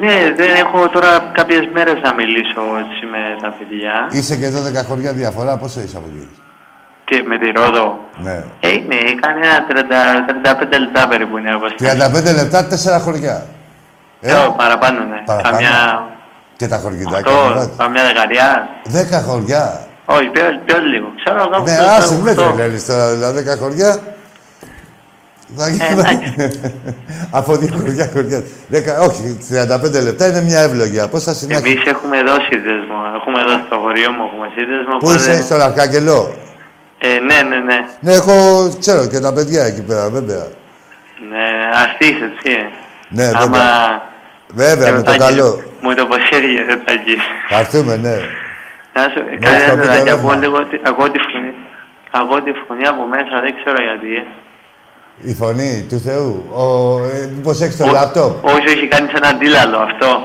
Speaker 8: ναι, δεν έχω τώρα κάποιες μέρες να μιλήσω έτσι με τα παιδιά.
Speaker 1: Είσαι και 12 χωριά διαφορά, πόσο είσαι από εκεί;
Speaker 8: Και με τη Ρόδο.
Speaker 1: Ναι.
Speaker 8: Ε, ναι, κάνει ένα 30, 35 λεπτά περίπου είναι όπως
Speaker 1: 35 λεπτά, 4 χωριά. Ε,
Speaker 8: Ε, παραπάνω, ναι.
Speaker 1: Παραπάνω.
Speaker 8: Καμιά...
Speaker 1: και τα χωριτάκια.
Speaker 8: Αυτό, καμιά δεκαριά.
Speaker 1: 10 χωριά.
Speaker 8: Όχι, πιο, πιο λίγο. Ξέρω κάπου
Speaker 1: Ναι,
Speaker 8: στο
Speaker 1: άσε, με
Speaker 8: 8.
Speaker 1: τρελαίνεις τώρα, δηλαδή 10 χωριά. Θα
Speaker 8: Ε,
Speaker 1: γίνει. Από δύο χωριά χωριά. Δέκα- όχι, 35 λεπτά είναι μια εύλογη απόσταση. να-
Speaker 8: Εμείς έχουμε δώσει δέσμο. Έχουμε δώσει το χωριό μου, έχουμε σύνδεσμο.
Speaker 1: Πού
Speaker 8: οπότε-
Speaker 1: είσαι, στον Αρχάγγελο.
Speaker 8: Ε, ναι, ναι, ναι.
Speaker 1: Ναι, έχω, ξέρω και τα παιδιά εκεί πέρα, βέβαια.
Speaker 8: Ναι, αστείς, έτσι.
Speaker 1: Ναι,
Speaker 8: Άμα...
Speaker 1: βέβαια. Βέβαια,
Speaker 8: και
Speaker 1: με το
Speaker 8: Τάκη,
Speaker 1: καλό.
Speaker 8: Μου το αποσύρει, ρε Τάκη.
Speaker 1: Θα έρθουμε, ναι.
Speaker 8: Να σου
Speaker 1: το
Speaker 8: κάνει
Speaker 1: πείτε
Speaker 8: ένα και
Speaker 1: ρεύμα.
Speaker 8: ακούω λίγο ότι- ακούω τη φωνή. Ακούω τη φωνή από μέσα, δεν ξέρω γιατί. Ε.
Speaker 1: Η φωνή του Θεού. Ο, ε, μήπως έχεις το
Speaker 8: Ο-
Speaker 1: λάπτοπ.
Speaker 8: Όχι, όχι, κάνεις ένα αντίλαλο αυτό.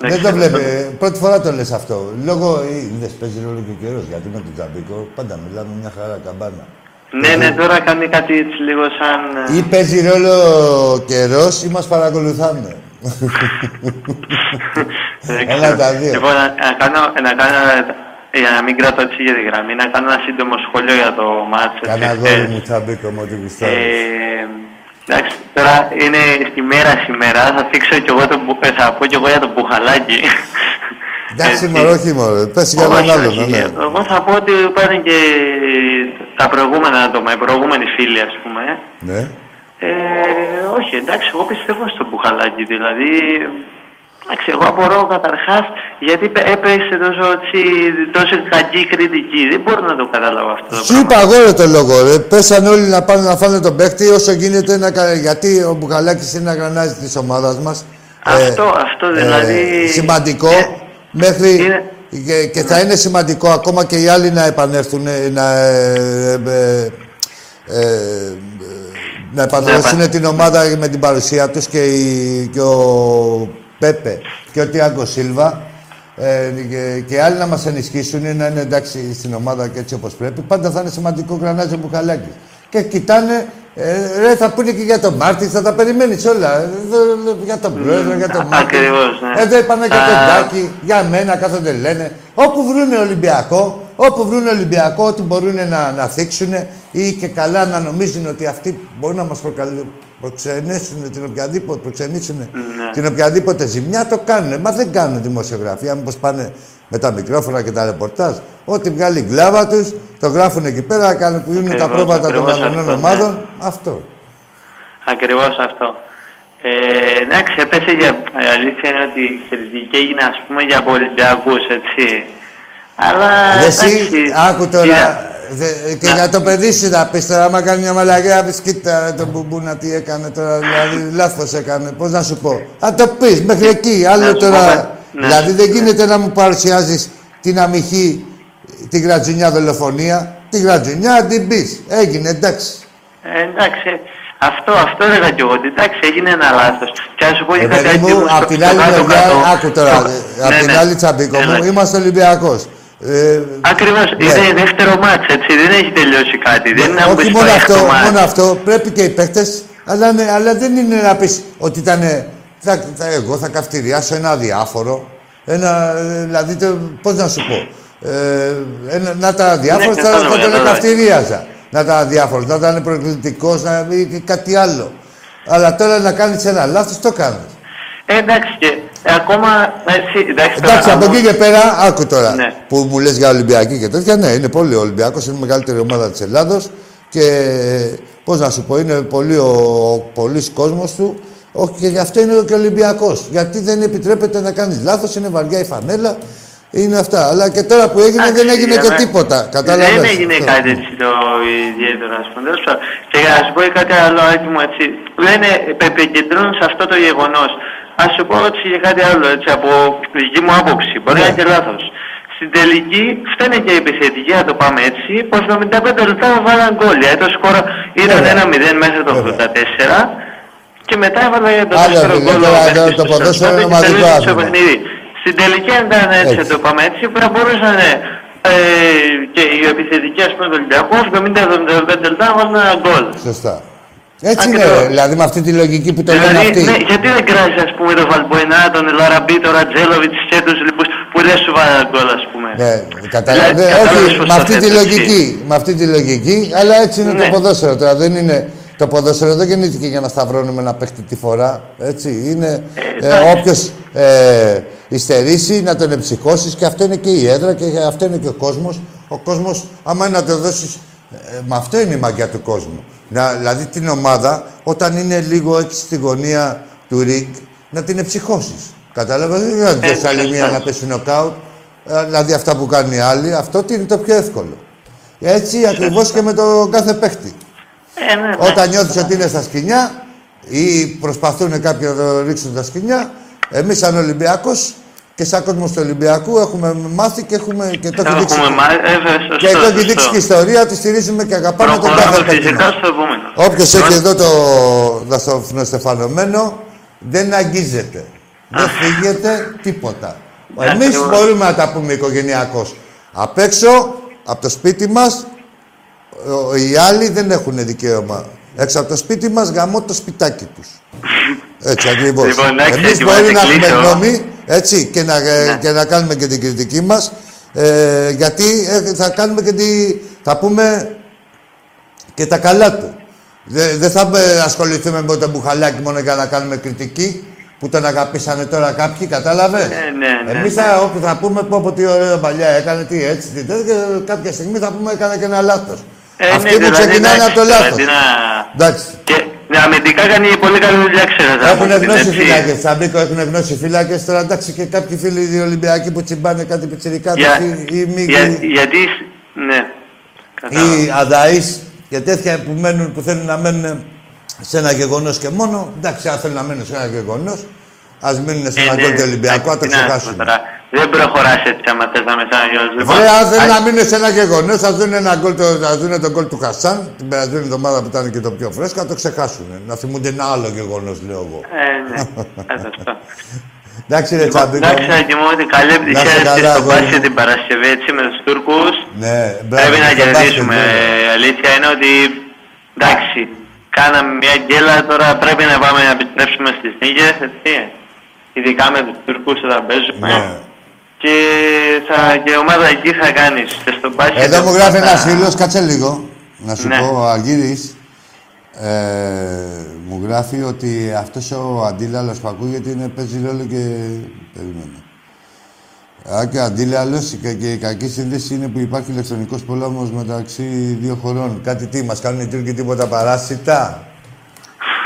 Speaker 1: Δεν το
Speaker 8: ξέρω.
Speaker 1: βλέπει. ε, Πρώτη φορά το λες αυτό. Λόγω. ε, Είδες, παίζει ρόλο και ο καιρός. Γιατί με τον Τζαμπίκο πάντα μιλάμε μια χαρά καμπάνα.
Speaker 8: Ναι, ναι, τώρα κάνει κάτι έτσι λίγο σαν... ε,
Speaker 1: Ή παίζει ρόλο ο καιρός ή μας παρακολουθάνε.
Speaker 8: δεν
Speaker 1: Έλα
Speaker 8: ξέρω.
Speaker 1: τα δύο.
Speaker 8: Λοιπόν, να, να κάνω, να κάνω, για να μην κρατώ έτσι για τη γραμμή, να κάνω ένα σύντομο σχόλιο για το μάτσο.
Speaker 1: Κάνα αγόρι μου Τζαμπίκο μου ό,τι γουστάρεις.
Speaker 8: Ε, εντάξει, τώρα είναι στη μέρα σήμερα, θα θίξω κι εγώ το, μπου- ε, θα πω κι εγώ για το μπουχαλάκι.
Speaker 1: Εντάξει,
Speaker 8: Έτσι.
Speaker 1: μωρό, όχι μωρό. Πες για
Speaker 8: Όχι,
Speaker 1: έναν άλλον,
Speaker 8: όχι.
Speaker 1: ναι.
Speaker 8: Εγώ θα πω ότι υπάρχουν και τα προηγούμενα άτομα, οι προηγούμενοι φίλοι, ας πούμε.
Speaker 1: Ναι.
Speaker 8: Ε, όχι, εντάξει, εγώ πιστεύω στο μπουχαλάκι, δηλαδή... Εντάξει, εγώ απορώ καταρχάς γιατί πε- έπεσε τόσο, έτσι, τόσο κακή κριτική. Δεν μπορώ να το καταλάβω αυτό το
Speaker 1: Σου
Speaker 8: πράγμα.
Speaker 1: είπα εγώ ρε το λόγο, ρε. Πέσαν όλοι να πάνε να φάνε τον παίχτη όσο γίνεται να κα- Γιατί ο Μπουχαλάκης είναι ένα γρανάζι της ομάδας μας.
Speaker 8: Αυτό, αυτό δηλαδή...
Speaker 1: σημαντικό.
Speaker 8: Ε,
Speaker 1: μέχρι...
Speaker 8: είναι-
Speaker 1: Και, και θα είναι σημαντικό ακόμα και οι άλλοι να επανέλθουν, ε, να, ε, ε, ε, ε, να επανδρώσουν την ομάδα με την παρουσία τους και, η- και ο Πέπε και ο Τιάγκο Σίλβα ε, και, και άλλοι να μας ενισχύσουν να είναι εντάξει στην ομάδα και έτσι όπως πρέπει. Πάντα θα είναι σημαντικό γρανάζι ο Μπουχαλάκης. Και κοιτάνε, ε, ρε, θα πούνε και για τον Μάρτι, θα τα περιμένεις όλα. Ε, δε- δε- για τον πρόεδρο, για τον
Speaker 8: α-
Speaker 1: Μάρτι.
Speaker 8: ακριβώς, ναι.
Speaker 1: Εδώ είπανε και
Speaker 8: Α,
Speaker 1: τον Τάκη, για μένα κάθονται λένε. Όπου βρούνε Ολυμπιακό, όπου βρούνε Ολυμπιακό, ότι μπορούν να, να θίξουν ή και καλά να νομίζουν ότι αυτοί μπορούν να μας προκαλ- προξενήσουν την οποιαδήποτε, προξενήσουν
Speaker 8: Ναι.
Speaker 1: την οποιαδήποτε ζημιά, το κάνουν. Μα δεν κάνουν δημοσιογραφία, μήπως πάνε με τα μικρόφωνα και τα ρεπορτάζ. Ό,τι βγάλει η γκλάβα τους, το γράφουν εκεί πέρα, κάνουν που είναι τα
Speaker 8: Ακριβώς,
Speaker 1: πρόβατα των
Speaker 8: ακριβώς
Speaker 1: αγωνών
Speaker 8: αυτό, ναι.
Speaker 1: ομάδων. Αυτό.
Speaker 8: Ακριβώς αυτό. Ε, εντάξει, έπεσε για... Η αλήθεια είναι ότι η κριτική έγινε, ας πούμε, για Ολυμπιακούς, έτσι. Αλλά,
Speaker 1: Ρε Εσύ,
Speaker 8: εντάξει,
Speaker 1: άκου τώρα,
Speaker 8: κοίτα,
Speaker 1: δε- και
Speaker 8: Να.
Speaker 1: για το παιδί σου να πεις τώρα, άμα κάνει μια μαλακιά, πεις κοίτα ρε, τον μπουμπούνα τι έκανε τώρα, δηλαδή λάθος έκανε, πώς να σου πω. Θα το πεις μέχρι εκεί, άλλο
Speaker 8: Να σου
Speaker 1: τώρα,
Speaker 8: πω κάτι. Ναι.
Speaker 1: δηλαδή δεν γίνεται να μου παρουσιάζεις την αμυχή, τη γρατζουνιά δολοφονία, τη γρατζουνιά την πεις, έγινε εντάξει.
Speaker 8: Ε, εντάξει, αυτό, αυτό έλεγα κι εγώ, ότι εντάξει, έγινε ένα λάθος. Και να σου πω
Speaker 1: Ε,
Speaker 8: για κάτι
Speaker 1: παιδί μου,
Speaker 8: λίγο στο-
Speaker 1: απ' την
Speaker 8: στο
Speaker 1: άλλη
Speaker 8: κάτω-κάτω.
Speaker 1: μεριά, άκου τώρα,
Speaker 8: Στο-
Speaker 1: ε, απ'
Speaker 8: Ναι,
Speaker 1: την
Speaker 8: ναι.
Speaker 1: άλλη τσαμπίκο μου,
Speaker 8: Έλα.
Speaker 1: είμαστε Ολυμπιακός. Ε,
Speaker 8: Ακριβώς,
Speaker 1: ναι.
Speaker 8: είναι δεύτερο μάτς, έτσι, δεν έχει τελειώσει κάτι. Δεν είναι να μου
Speaker 1: Όχι
Speaker 8: πεις
Speaker 1: μόνο
Speaker 8: πάει
Speaker 1: αυτό,
Speaker 8: το μάτς.
Speaker 1: μόνο αυτό. Πρέπει και οι παίκτες, αλλά, ναι, αλλά δεν είναι να πεις ότι ήταν. Θα, θα, εγώ θα καυτηριάσω ένα αδιάφορο. Ένα, ε, δηλαδή, το, πώς να σου πω. Ε, ένα, να τα αδιάφορο
Speaker 8: Ναι,
Speaker 1: θα,
Speaker 8: κατάλαβα,
Speaker 1: θα τον
Speaker 8: κατάλαβα.
Speaker 1: καυτηρίαζα. Να τα αδιάφορο, να ήταν προκλητικός, να ή και κάτι άλλο. Αλλά τώρα να κάνεις ένα λάθος, το κάνεις.
Speaker 8: Ε, εντάξει, και ακόμα, έτσι, εντάξει, τώρα,
Speaker 1: Εντάξει, από
Speaker 8: άμα-
Speaker 1: εκεί και πέρα, άκου τώρα
Speaker 8: Ναι.
Speaker 1: που μου λες για Ολυμπιακή και τέτοια. Ναι, είναι πολύ ο Ολυμπιακός, είναι η μεγαλύτερη ομάδα της Ελλάδος και πώς να σου πω, είναι πολύ ο, ο πολύς κόσμος του. Όχι, και γι' αυτό είναι και Ολυμπιακός. Γιατί δεν επιτρέπεται να κάνεις λάθος, είναι βαριά η φανέλα, είναι αυτά. Αλλά και τώρα που έγινε δεν
Speaker 8: Εντάξει,
Speaker 1: έγινε
Speaker 8: για
Speaker 1: και
Speaker 8: μέ-
Speaker 1: τίποτα. Κατάλαβες.
Speaker 8: Δεν έγινε
Speaker 1: Αυτό.
Speaker 8: κάτι έτσι το ιδιαίτερο, ας πούμε. Τέλος πάντων. Και για να σου πω και κάτι άλλο, Άκη μου, έτσι. Λένε, επικεντρώνουν σε αυτό το γεγονός. Ας σου πω έτσι για κάτι άλλο, έτσι, από τη δική μου άποψη. Μπορεί να
Speaker 1: Ναι.
Speaker 8: είναι και λάθος. Στην τελική φταίνε και οι επιθετικοί, να το πάμε έτσι, πως 75 λεπτά βάλαν γκολ. Γιατί το σκορ ήταν
Speaker 1: Βέβαια.
Speaker 8: 1-0 μέχρι το
Speaker 1: Βέβαια.
Speaker 8: 84 και μετά έβαλα για το
Speaker 1: Άλλο,
Speaker 8: δεύτερο
Speaker 1: φίλε,
Speaker 8: γκολ.
Speaker 1: τώρα
Speaker 8: ο
Speaker 1: εδώ
Speaker 8: Μέσης
Speaker 1: το
Speaker 8: στο
Speaker 1: ποδόσφαιρο
Speaker 8: 45
Speaker 1: είναι
Speaker 8: και
Speaker 1: μαζικό
Speaker 8: τελείωσε το
Speaker 1: άθλημα.
Speaker 8: παιχνίδι. Στην τελική αν ήταν έτσι,
Speaker 1: Έτσι.
Speaker 8: να το πάμε έτσι, πρέπει να μπορούσαν ε, και οι επιθετικοί ας πούμε του Ολυμπιακού 70-75 λεπτά να βάλουν ένα γκολ.
Speaker 1: Σωστά. Έτσι είναι,
Speaker 8: Ακριβώς.
Speaker 1: δηλαδή με αυτή τη λογική που το λένε
Speaker 8: Δηλαδή,
Speaker 1: αυτοί.
Speaker 8: ναι, γιατί δεν κράζει, ας πούμε, τον Βαλμποενά, τον Λαραμπή, τον Ρατζέλοβιτς, και τους λοιπούς που δεν σου βάλανε γκολ, ας πούμε.
Speaker 1: Ναι, καταλαβαίνετε.
Speaker 8: Δηλαδή, κατάλαβες
Speaker 1: όχι,
Speaker 8: πώς
Speaker 1: με
Speaker 8: το
Speaker 1: αυτή τη
Speaker 8: θέτω, έτσι.
Speaker 1: λογική. Με αυτή τη λογική, αλλά έτσι είναι το
Speaker 8: Ναι.
Speaker 1: ποδόσφαιρο. Τώρα δεν είναι. Το ποδόσφαιρο δεν γεννήθηκε για να σταυρώνουμε ένα παίχτη τη φορά. Έτσι. Είναι ε,
Speaker 8: εντάξει.
Speaker 1: όποιος ε, υστερήσει να τον εμψυχώσει και αυτό είναι και η έδρα και αυτό είναι και ο κόσμος. Ο κόσμος, άμα είναι να το δώσεις. Ε, με αυτό είναι η μαγιά του κόσμου. Να, δηλαδή την ομάδα, όταν είναι λίγο έτσι στη γωνία του ριγκ, να την εμψυχώσει. Κατάλαβα, δεν είναι
Speaker 8: Έτσι,
Speaker 1: άλλη μία
Speaker 8: έτσι.
Speaker 1: να πέσει νοκάουτ. Ε, Δηλαδή αυτά που κάνουν οι άλλοι, αυτό τι είναι το πιο εύκολο. Έτσι ακριβώς και με τον κάθε παίχτη.
Speaker 8: Ε, ναι, ναι.
Speaker 1: Όταν νιώθεις ότι είναι στα σκηνιά ή προσπαθούν κάποιοι να το ρίξουν τα σκηνιά, εμείς σαν Ολυμπιακός και σαν κόσμος του Ολυμπιακού έχουμε μάθει και έχουμε και το έχει δείξει.
Speaker 8: Έχουμε μα... ε, βέβαια, σωστό,
Speaker 1: Και το έχει δείξει
Speaker 8: σωστό.
Speaker 1: και η ιστορία ότι στηρίζουμε και αγαπάμε τον
Speaker 8: Προχωράμε
Speaker 1: κάθε παίχτη.
Speaker 8: φυσικά
Speaker 1: μας.
Speaker 8: στο επόμενο.
Speaker 1: Όποιος έχει εδώ το δαστοφνοστεφανωμένο δεν αγγίζεται. Δεν φύγεται τίποτα. Εμείς
Speaker 8: Ακριβώς.
Speaker 1: μπορούμε να τα πούμε οικογενειακώς. Απ' έξω, από το σπίτι μας, οι άλλοι δεν έχουν δικαίωμα. Έξω από το σπίτι μας γαμώ το σπιτάκι τους. Έτσι ακριβώς.
Speaker 8: Λοιπόν, εντάξει,
Speaker 1: Εμείς
Speaker 8: έτσι,
Speaker 1: μπορεί
Speaker 8: βάζει
Speaker 1: να έχουμε
Speaker 8: κλείσω.
Speaker 1: γνώμη έτσι, και, να, ε,
Speaker 8: Ναι.
Speaker 1: και να κάνουμε και την κριτική μας. Ε, γιατί ε, θα κάνουμε και τη, θα πούμε και τα καλά του. Δεν δεν θα ε, ασχοληθούμε με το μπουχαλάκι μόνο για να κάνουμε κριτική που τον αγαπήσανε τώρα κάποιοι, κατάλαβες;
Speaker 8: Ε, ναι, ναι,
Speaker 1: Εμείς
Speaker 8: ναι.
Speaker 1: θα, όπου θα πούμε πω, πω τι ωραίο παλιά έκανε, τι έτσι, τι τέτοιο, και κάποια στιγμή θα πούμε έκανε και ένα λάθος.
Speaker 8: Ε,
Speaker 1: Αυτοί
Speaker 8: ναι,
Speaker 1: που
Speaker 8: δηλαδή,
Speaker 1: ξεκινάνε
Speaker 8: εντάξει,
Speaker 1: από το
Speaker 8: τώρα,
Speaker 1: λάθος.
Speaker 8: τι να-
Speaker 1: Εντάξει.
Speaker 8: Και ναι, αμυντικά κάνει πολύ καλή δουλειά, ξέρετε.
Speaker 1: Έχουν
Speaker 8: από την
Speaker 1: γνώσει
Speaker 8: έτσι.
Speaker 1: φύλακε. Σαμπίκο έχουν γνώσει φύλακε. Τώρα εντάξει και κάποιοι φίλοι οι Ολυμπιακοί που τσιμπάνε κάτι πιτσιρικά
Speaker 8: Για,
Speaker 1: ή μη.
Speaker 8: για, γιατί, ναι, κατάλαβα.
Speaker 1: ή αδαεί και τέτοια που, μένουν, που θέλουν να μένουν σε ένα γεγονός και μόνο. Εντάξει, αν θέλουν να μένουν σε ένα γεγονός, ας μείνουν σε
Speaker 8: Ε,
Speaker 1: ένα
Speaker 8: ναι,
Speaker 1: γκολ του Ολυμπιακού, να το
Speaker 8: τι να πούμε
Speaker 1: ξεχάσουν.
Speaker 8: Τώρα. Δεν προχωράς έτσι άμα θες να μεσάναγιώσεις. Λοιπόν,
Speaker 1: Βρε, αν θέλουν
Speaker 8: α-
Speaker 1: να μείνουν σε ένα γεγονός, θα δουν ένα γκολ, το, θα δουν τον γκολ του Χασάν την περασμένη εβδομάδα που ήταν και το πιο φρέσκο, να το ξεχάσουν. Να θυμούνται ένα άλλο γεγονός, λέω εγώ.
Speaker 8: Ε, ναι, ε, σωστό.
Speaker 1: Εντάξει, ρε
Speaker 8: Λοιπόν,
Speaker 1: Τσαμπίκο.
Speaker 8: Εντάξει, Άκη μου, ότι καλή
Speaker 1: Να
Speaker 8: επιτυχία
Speaker 1: είσαι
Speaker 8: και
Speaker 1: καλά,
Speaker 8: στο
Speaker 1: αγόρι μου.
Speaker 8: μπάσκετ την Παρασκευή, έτσι, με τους Τούρκους.
Speaker 1: Ναι, μπράβο,
Speaker 8: Πρέπει να
Speaker 1: στο μπάσκετ,
Speaker 8: κερδίσουμε.
Speaker 1: βέβαια.
Speaker 8: Η αλήθεια είναι ότι, εντάξει, κάναμε μια γκέλα, τώρα πρέπει να πάμε να επιστρέψουμε στις νίκες, έτσι. Ειδικά με τους Τούρκους όταν παίζουμε.
Speaker 1: Ναι.
Speaker 8: Και, θα, και η ομάδα εκεί θα κάνεις. Και στο μπάσκετ
Speaker 1: Εδώ μου γράφει
Speaker 8: θα-
Speaker 1: ένα φίλος, κάτσε λίγο. Να σου
Speaker 8: Ναι.
Speaker 1: πω, ο Αργύρης, ε, μου γράφει ότι αυτός ο αντίλαλος που ακούγεται είναι, παίζει ρόλο και... Περίμενε. Α, και ο αντίλαλος και, και η κακή σύνδεση είναι που υπάρχει ηλεκτρονικός πόλεμος μεταξύ δύο χωρών. Κάτι τι, μας κάνουν οι Τούρκοι τίποτα παράσιτα;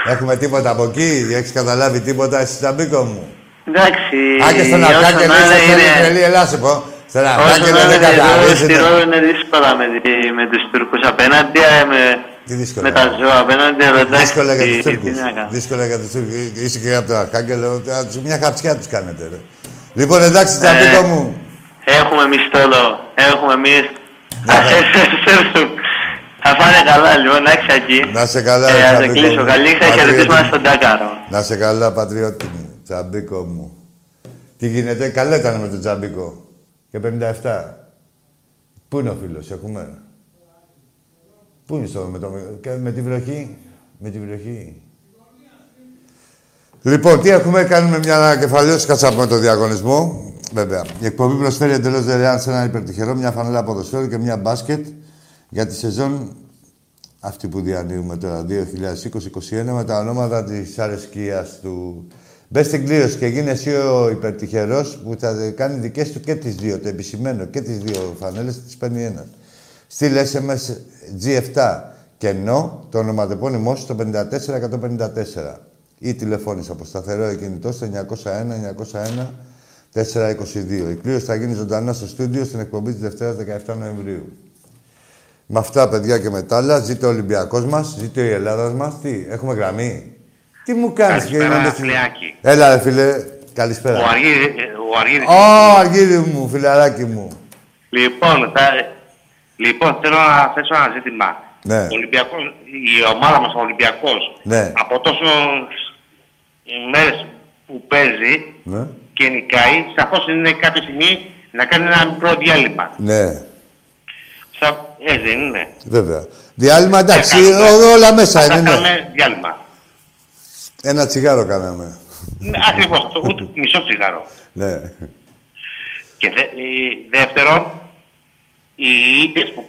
Speaker 1: Έχουμε τίποτα από εκεί, έχεις καταλάβει τίποτα εσύ Σαμπίκο μου;
Speaker 8: Εντάξει,
Speaker 1: Α, και στον
Speaker 8: όσον
Speaker 1: Αρκάκελο
Speaker 8: άλλα
Speaker 1: είσαι
Speaker 8: είναι-
Speaker 1: τρελή, ελά σε πω. Στον
Speaker 8: Όσον
Speaker 1: Αρκάκελο
Speaker 8: άλλα
Speaker 1: δεν
Speaker 8: είναι εδώ στη
Speaker 1: καταλαβαίνεις.
Speaker 8: Ρόδο είναι δύσκολα με, τη- με τους Τούρκους απέναντι, ε, με,
Speaker 1: Τι δύσκολα.
Speaker 8: με τα ζώα απέναντι, αλλά εντάξει,
Speaker 1: Δύσκολα για
Speaker 8: τι-
Speaker 1: τους
Speaker 8: τι
Speaker 1: Τούρκους.
Speaker 8: να κάνω.
Speaker 1: Δύσκολα για τους Τούρκους. Είσαι και από το Αρχάγγελο. α, τους- Μια χαψιά τους κάνετε, ρε. Λοιπόν, εντάξει, Τσαμπίκο
Speaker 8: Ε,
Speaker 1: μου.
Speaker 8: Έχουμε εμείς τόλο, έχουμε εμείς.
Speaker 1: Ναι,
Speaker 8: Ας
Speaker 1: ναι.
Speaker 8: έρθουν. Θα πάνε καλά, λοιπόν, εντάξει, εκεί.
Speaker 1: Να σε καλά,
Speaker 8: Ε,
Speaker 1: ρε,
Speaker 8: ας το
Speaker 1: Τσαμπίκο
Speaker 8: κλείσω.
Speaker 1: μου.
Speaker 8: Καλή νύχτα,
Speaker 1: Πατριώτη
Speaker 8: χαιρετίσματα
Speaker 1: μου.
Speaker 8: στον Τάκαρο.
Speaker 1: Να σε καλά, πατριώτη μου. Τσαμπίκο μου. Τι γίνεται, καλά ήταν με τον Τσαμπίκο. Και 57. Πού είναι ο φίλος, έχουμε; Πού είναι στο, με, το, και με τη βροχή; Με τη βροχή. Λοιπόν, τι έχουμε, κάνουμε μια ανακεφαλαίωση, κάτσα με το διαγωνισμό. Βέβαια. Η εκπομπή προσφέρει εντελώς δωρεάν σε έναν υπερτυχερό μια φανέλα ποδοσφαίρου και μια μπάσκετ για τη σεζόν αυτή που διανύουμε τώρα, 2020-2021, με τα ονόματα της αρεσκίας του. Μπες στην κλήρωση και γίνει εσύ ο υπερτυχερός που θα κάνει δικές του και τις δύο, το επισημένο, και τις δύο φανέλες, τις παίρνει ένας. Στείλε SMS G7 και no, το ονοματεπώνυμό σου στο 54154 ή τηλεφώνησε από σταθερό κινητό στο 901 901 422. Η κλήρωση θα γίνει ζωντανά στο στούντιο στην εκπομπή της Δευτέρας 17 Νοεμβρίου. Με αυτά, παιδιά και με τα άλλα, ζήτω ο Ολυμπιακός μας, ζήτω η Ελλάδας μας. Τι, έχουμε γραμμή; Τι μου κάνεις
Speaker 5: Καλησπέρα,
Speaker 1: είμαστε στην-
Speaker 5: φιλεάκι.
Speaker 1: Έλα, ρε φίλε, καλησπέρα.
Speaker 5: Ο Αργύρης, ο Αργύρης.
Speaker 1: Ω, Αργύρι μου, φιλαράκι μου.
Speaker 5: Λοιπόν, θα... λοιπόν, θέλω να θέσω ένα ζήτημα.
Speaker 1: Ναι.
Speaker 5: Ο Ολυμπιακός, η ομάδα μας, ο Ολυμπιακός,
Speaker 1: Ναι.
Speaker 5: από τόσες μέρες που παίζει
Speaker 1: Ναι.
Speaker 5: και νικάει, σαφώς είναι κάποια στιγμή να κάνει ένα μικρό διάλειμμα.
Speaker 1: Ναι.
Speaker 9: Σα... Έτσι δεν είναι.
Speaker 1: Βέβαια. Διάλειμμα, εντάξει,
Speaker 9: Τι θα κάνουμε;
Speaker 1: ό- όλα μέσα
Speaker 9: Θα
Speaker 1: είναι, ναι.
Speaker 9: κάνουμε διάλειμμα.
Speaker 1: Ένα τσιγάρο κάναμε.
Speaker 9: Ναι, Ακριβώς αυτό. Ούτε μισό τσιγάρο.
Speaker 1: Ναι.
Speaker 9: Και δε, ε, δεύτερον, οι ήττες που,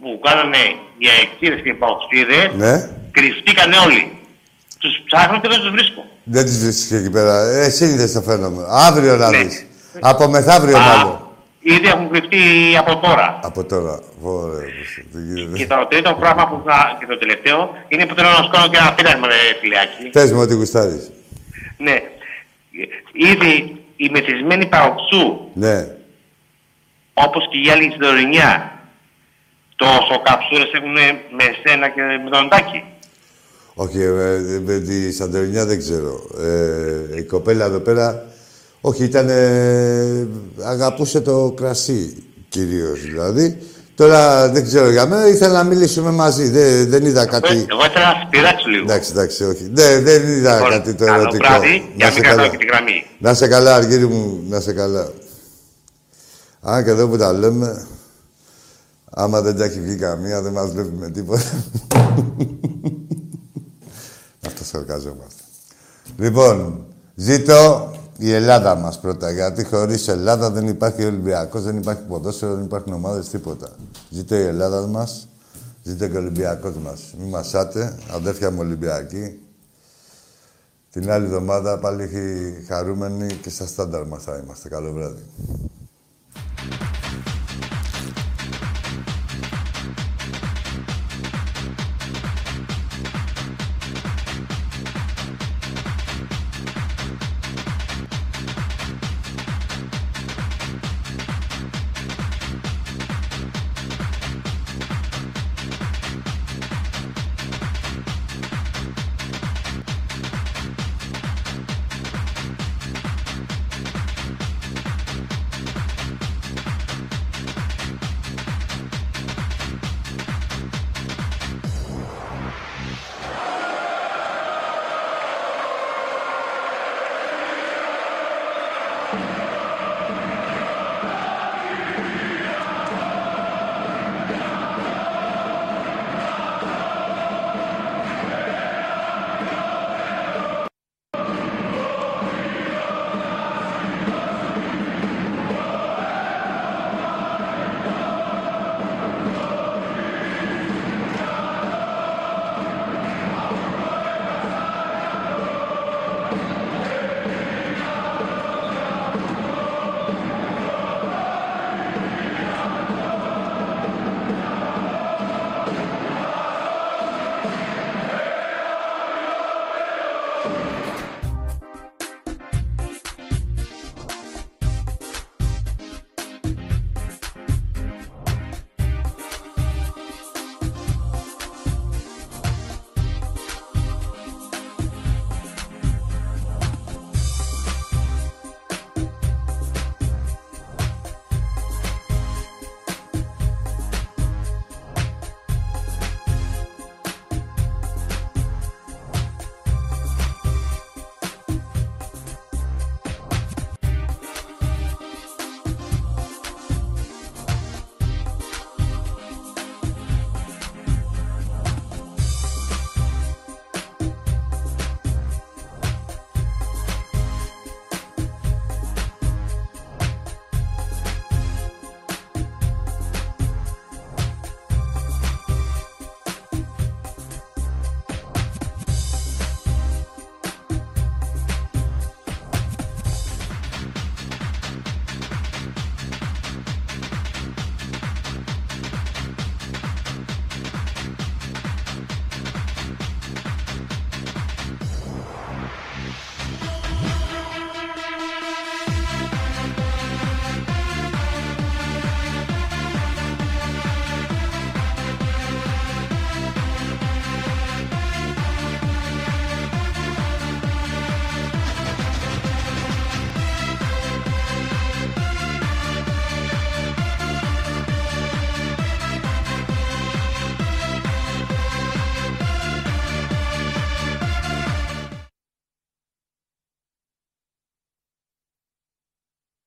Speaker 9: που κάνανε οι αεξίδες και οι παοξίδες
Speaker 1: Ναι.
Speaker 9: κρυφτήκανε όλοι. Τους ψάχνω και δεν τους βρίσκω.
Speaker 1: Δεν τις βρίσκεις εκεί πέρα. Ε, Εσύ είδες το φαινόμενο. Αύριο να
Speaker 9: Ναι.
Speaker 1: δεις. Από μεθαύριο μάλλον.
Speaker 9: Ήδη έχουν κρυφτεί από τώρα.
Speaker 1: Από τώρα. Ωραία. δεν γίνεται.
Speaker 9: Και το τρίτο πράγμα που θα, και το τελευταίο είναι που θέλω να σου κάνω και ένα πείρασμα, ρε φιλιάκι.
Speaker 1: Πες μου ό,τι γουστάρεις.
Speaker 9: Ναι. Ήδη οι μεθυσμένοι παοξού,
Speaker 1: Ναι.
Speaker 9: όπως και οι άλλοι στην Τωρινιά, τόσο καψούρες έχουν με σένα και με τον Τάκη.
Speaker 1: Όχι, ε, ε, με τη Σαντορινιά δεν ξέρω. Ε, η κοπέλα εδώ πέρα, όχι, ήταν. αγαπούσε το κρασί κυρίως δηλαδή. Τώρα δεν ξέρω για μένα, ήθελα να μιλήσουμε μαζί. Δεν, δεν είδα κάτι.
Speaker 9: Εγώ ήθελα να σε πειράξω λίγο.
Speaker 1: Εντάξει, εντάξει, όχι. Δεν, δεν είδα
Speaker 9: Λοιπόν,
Speaker 1: κάτι το
Speaker 9: καλό
Speaker 1: ερωτικό.
Speaker 9: βράδυ, για να μην κρατάω και τη γραμμή.
Speaker 1: Να σε καλά, Αργύρι μου, να σε καλά. Α, και εδώ που τα λέμε, άμα δεν τα έχει βγει καμία, δεν μας βλέπει με τίποτα. Αυτό σαρκαζόμαστε. Λοιπόν, ζήτω η Ελλάδα μας πρώτα, γιατί χωρίς Ελλάδα δεν υπάρχει Ολυμπιακός, δεν υπάρχει ποδόσφαιρο, δεν υπάρχουν ομάδες, τίποτα. Ζήτω η Ελλάδα μας, ζήτω και ο Ολυμπιακός μας. Μη μασάτε, αδέρφια μου Ολυμπιακοί. Την άλλη εβδομάδα πάλι έχει χαρούμενοι και στα στάνταρ μας θα είμαστε. Καλό βράδυ.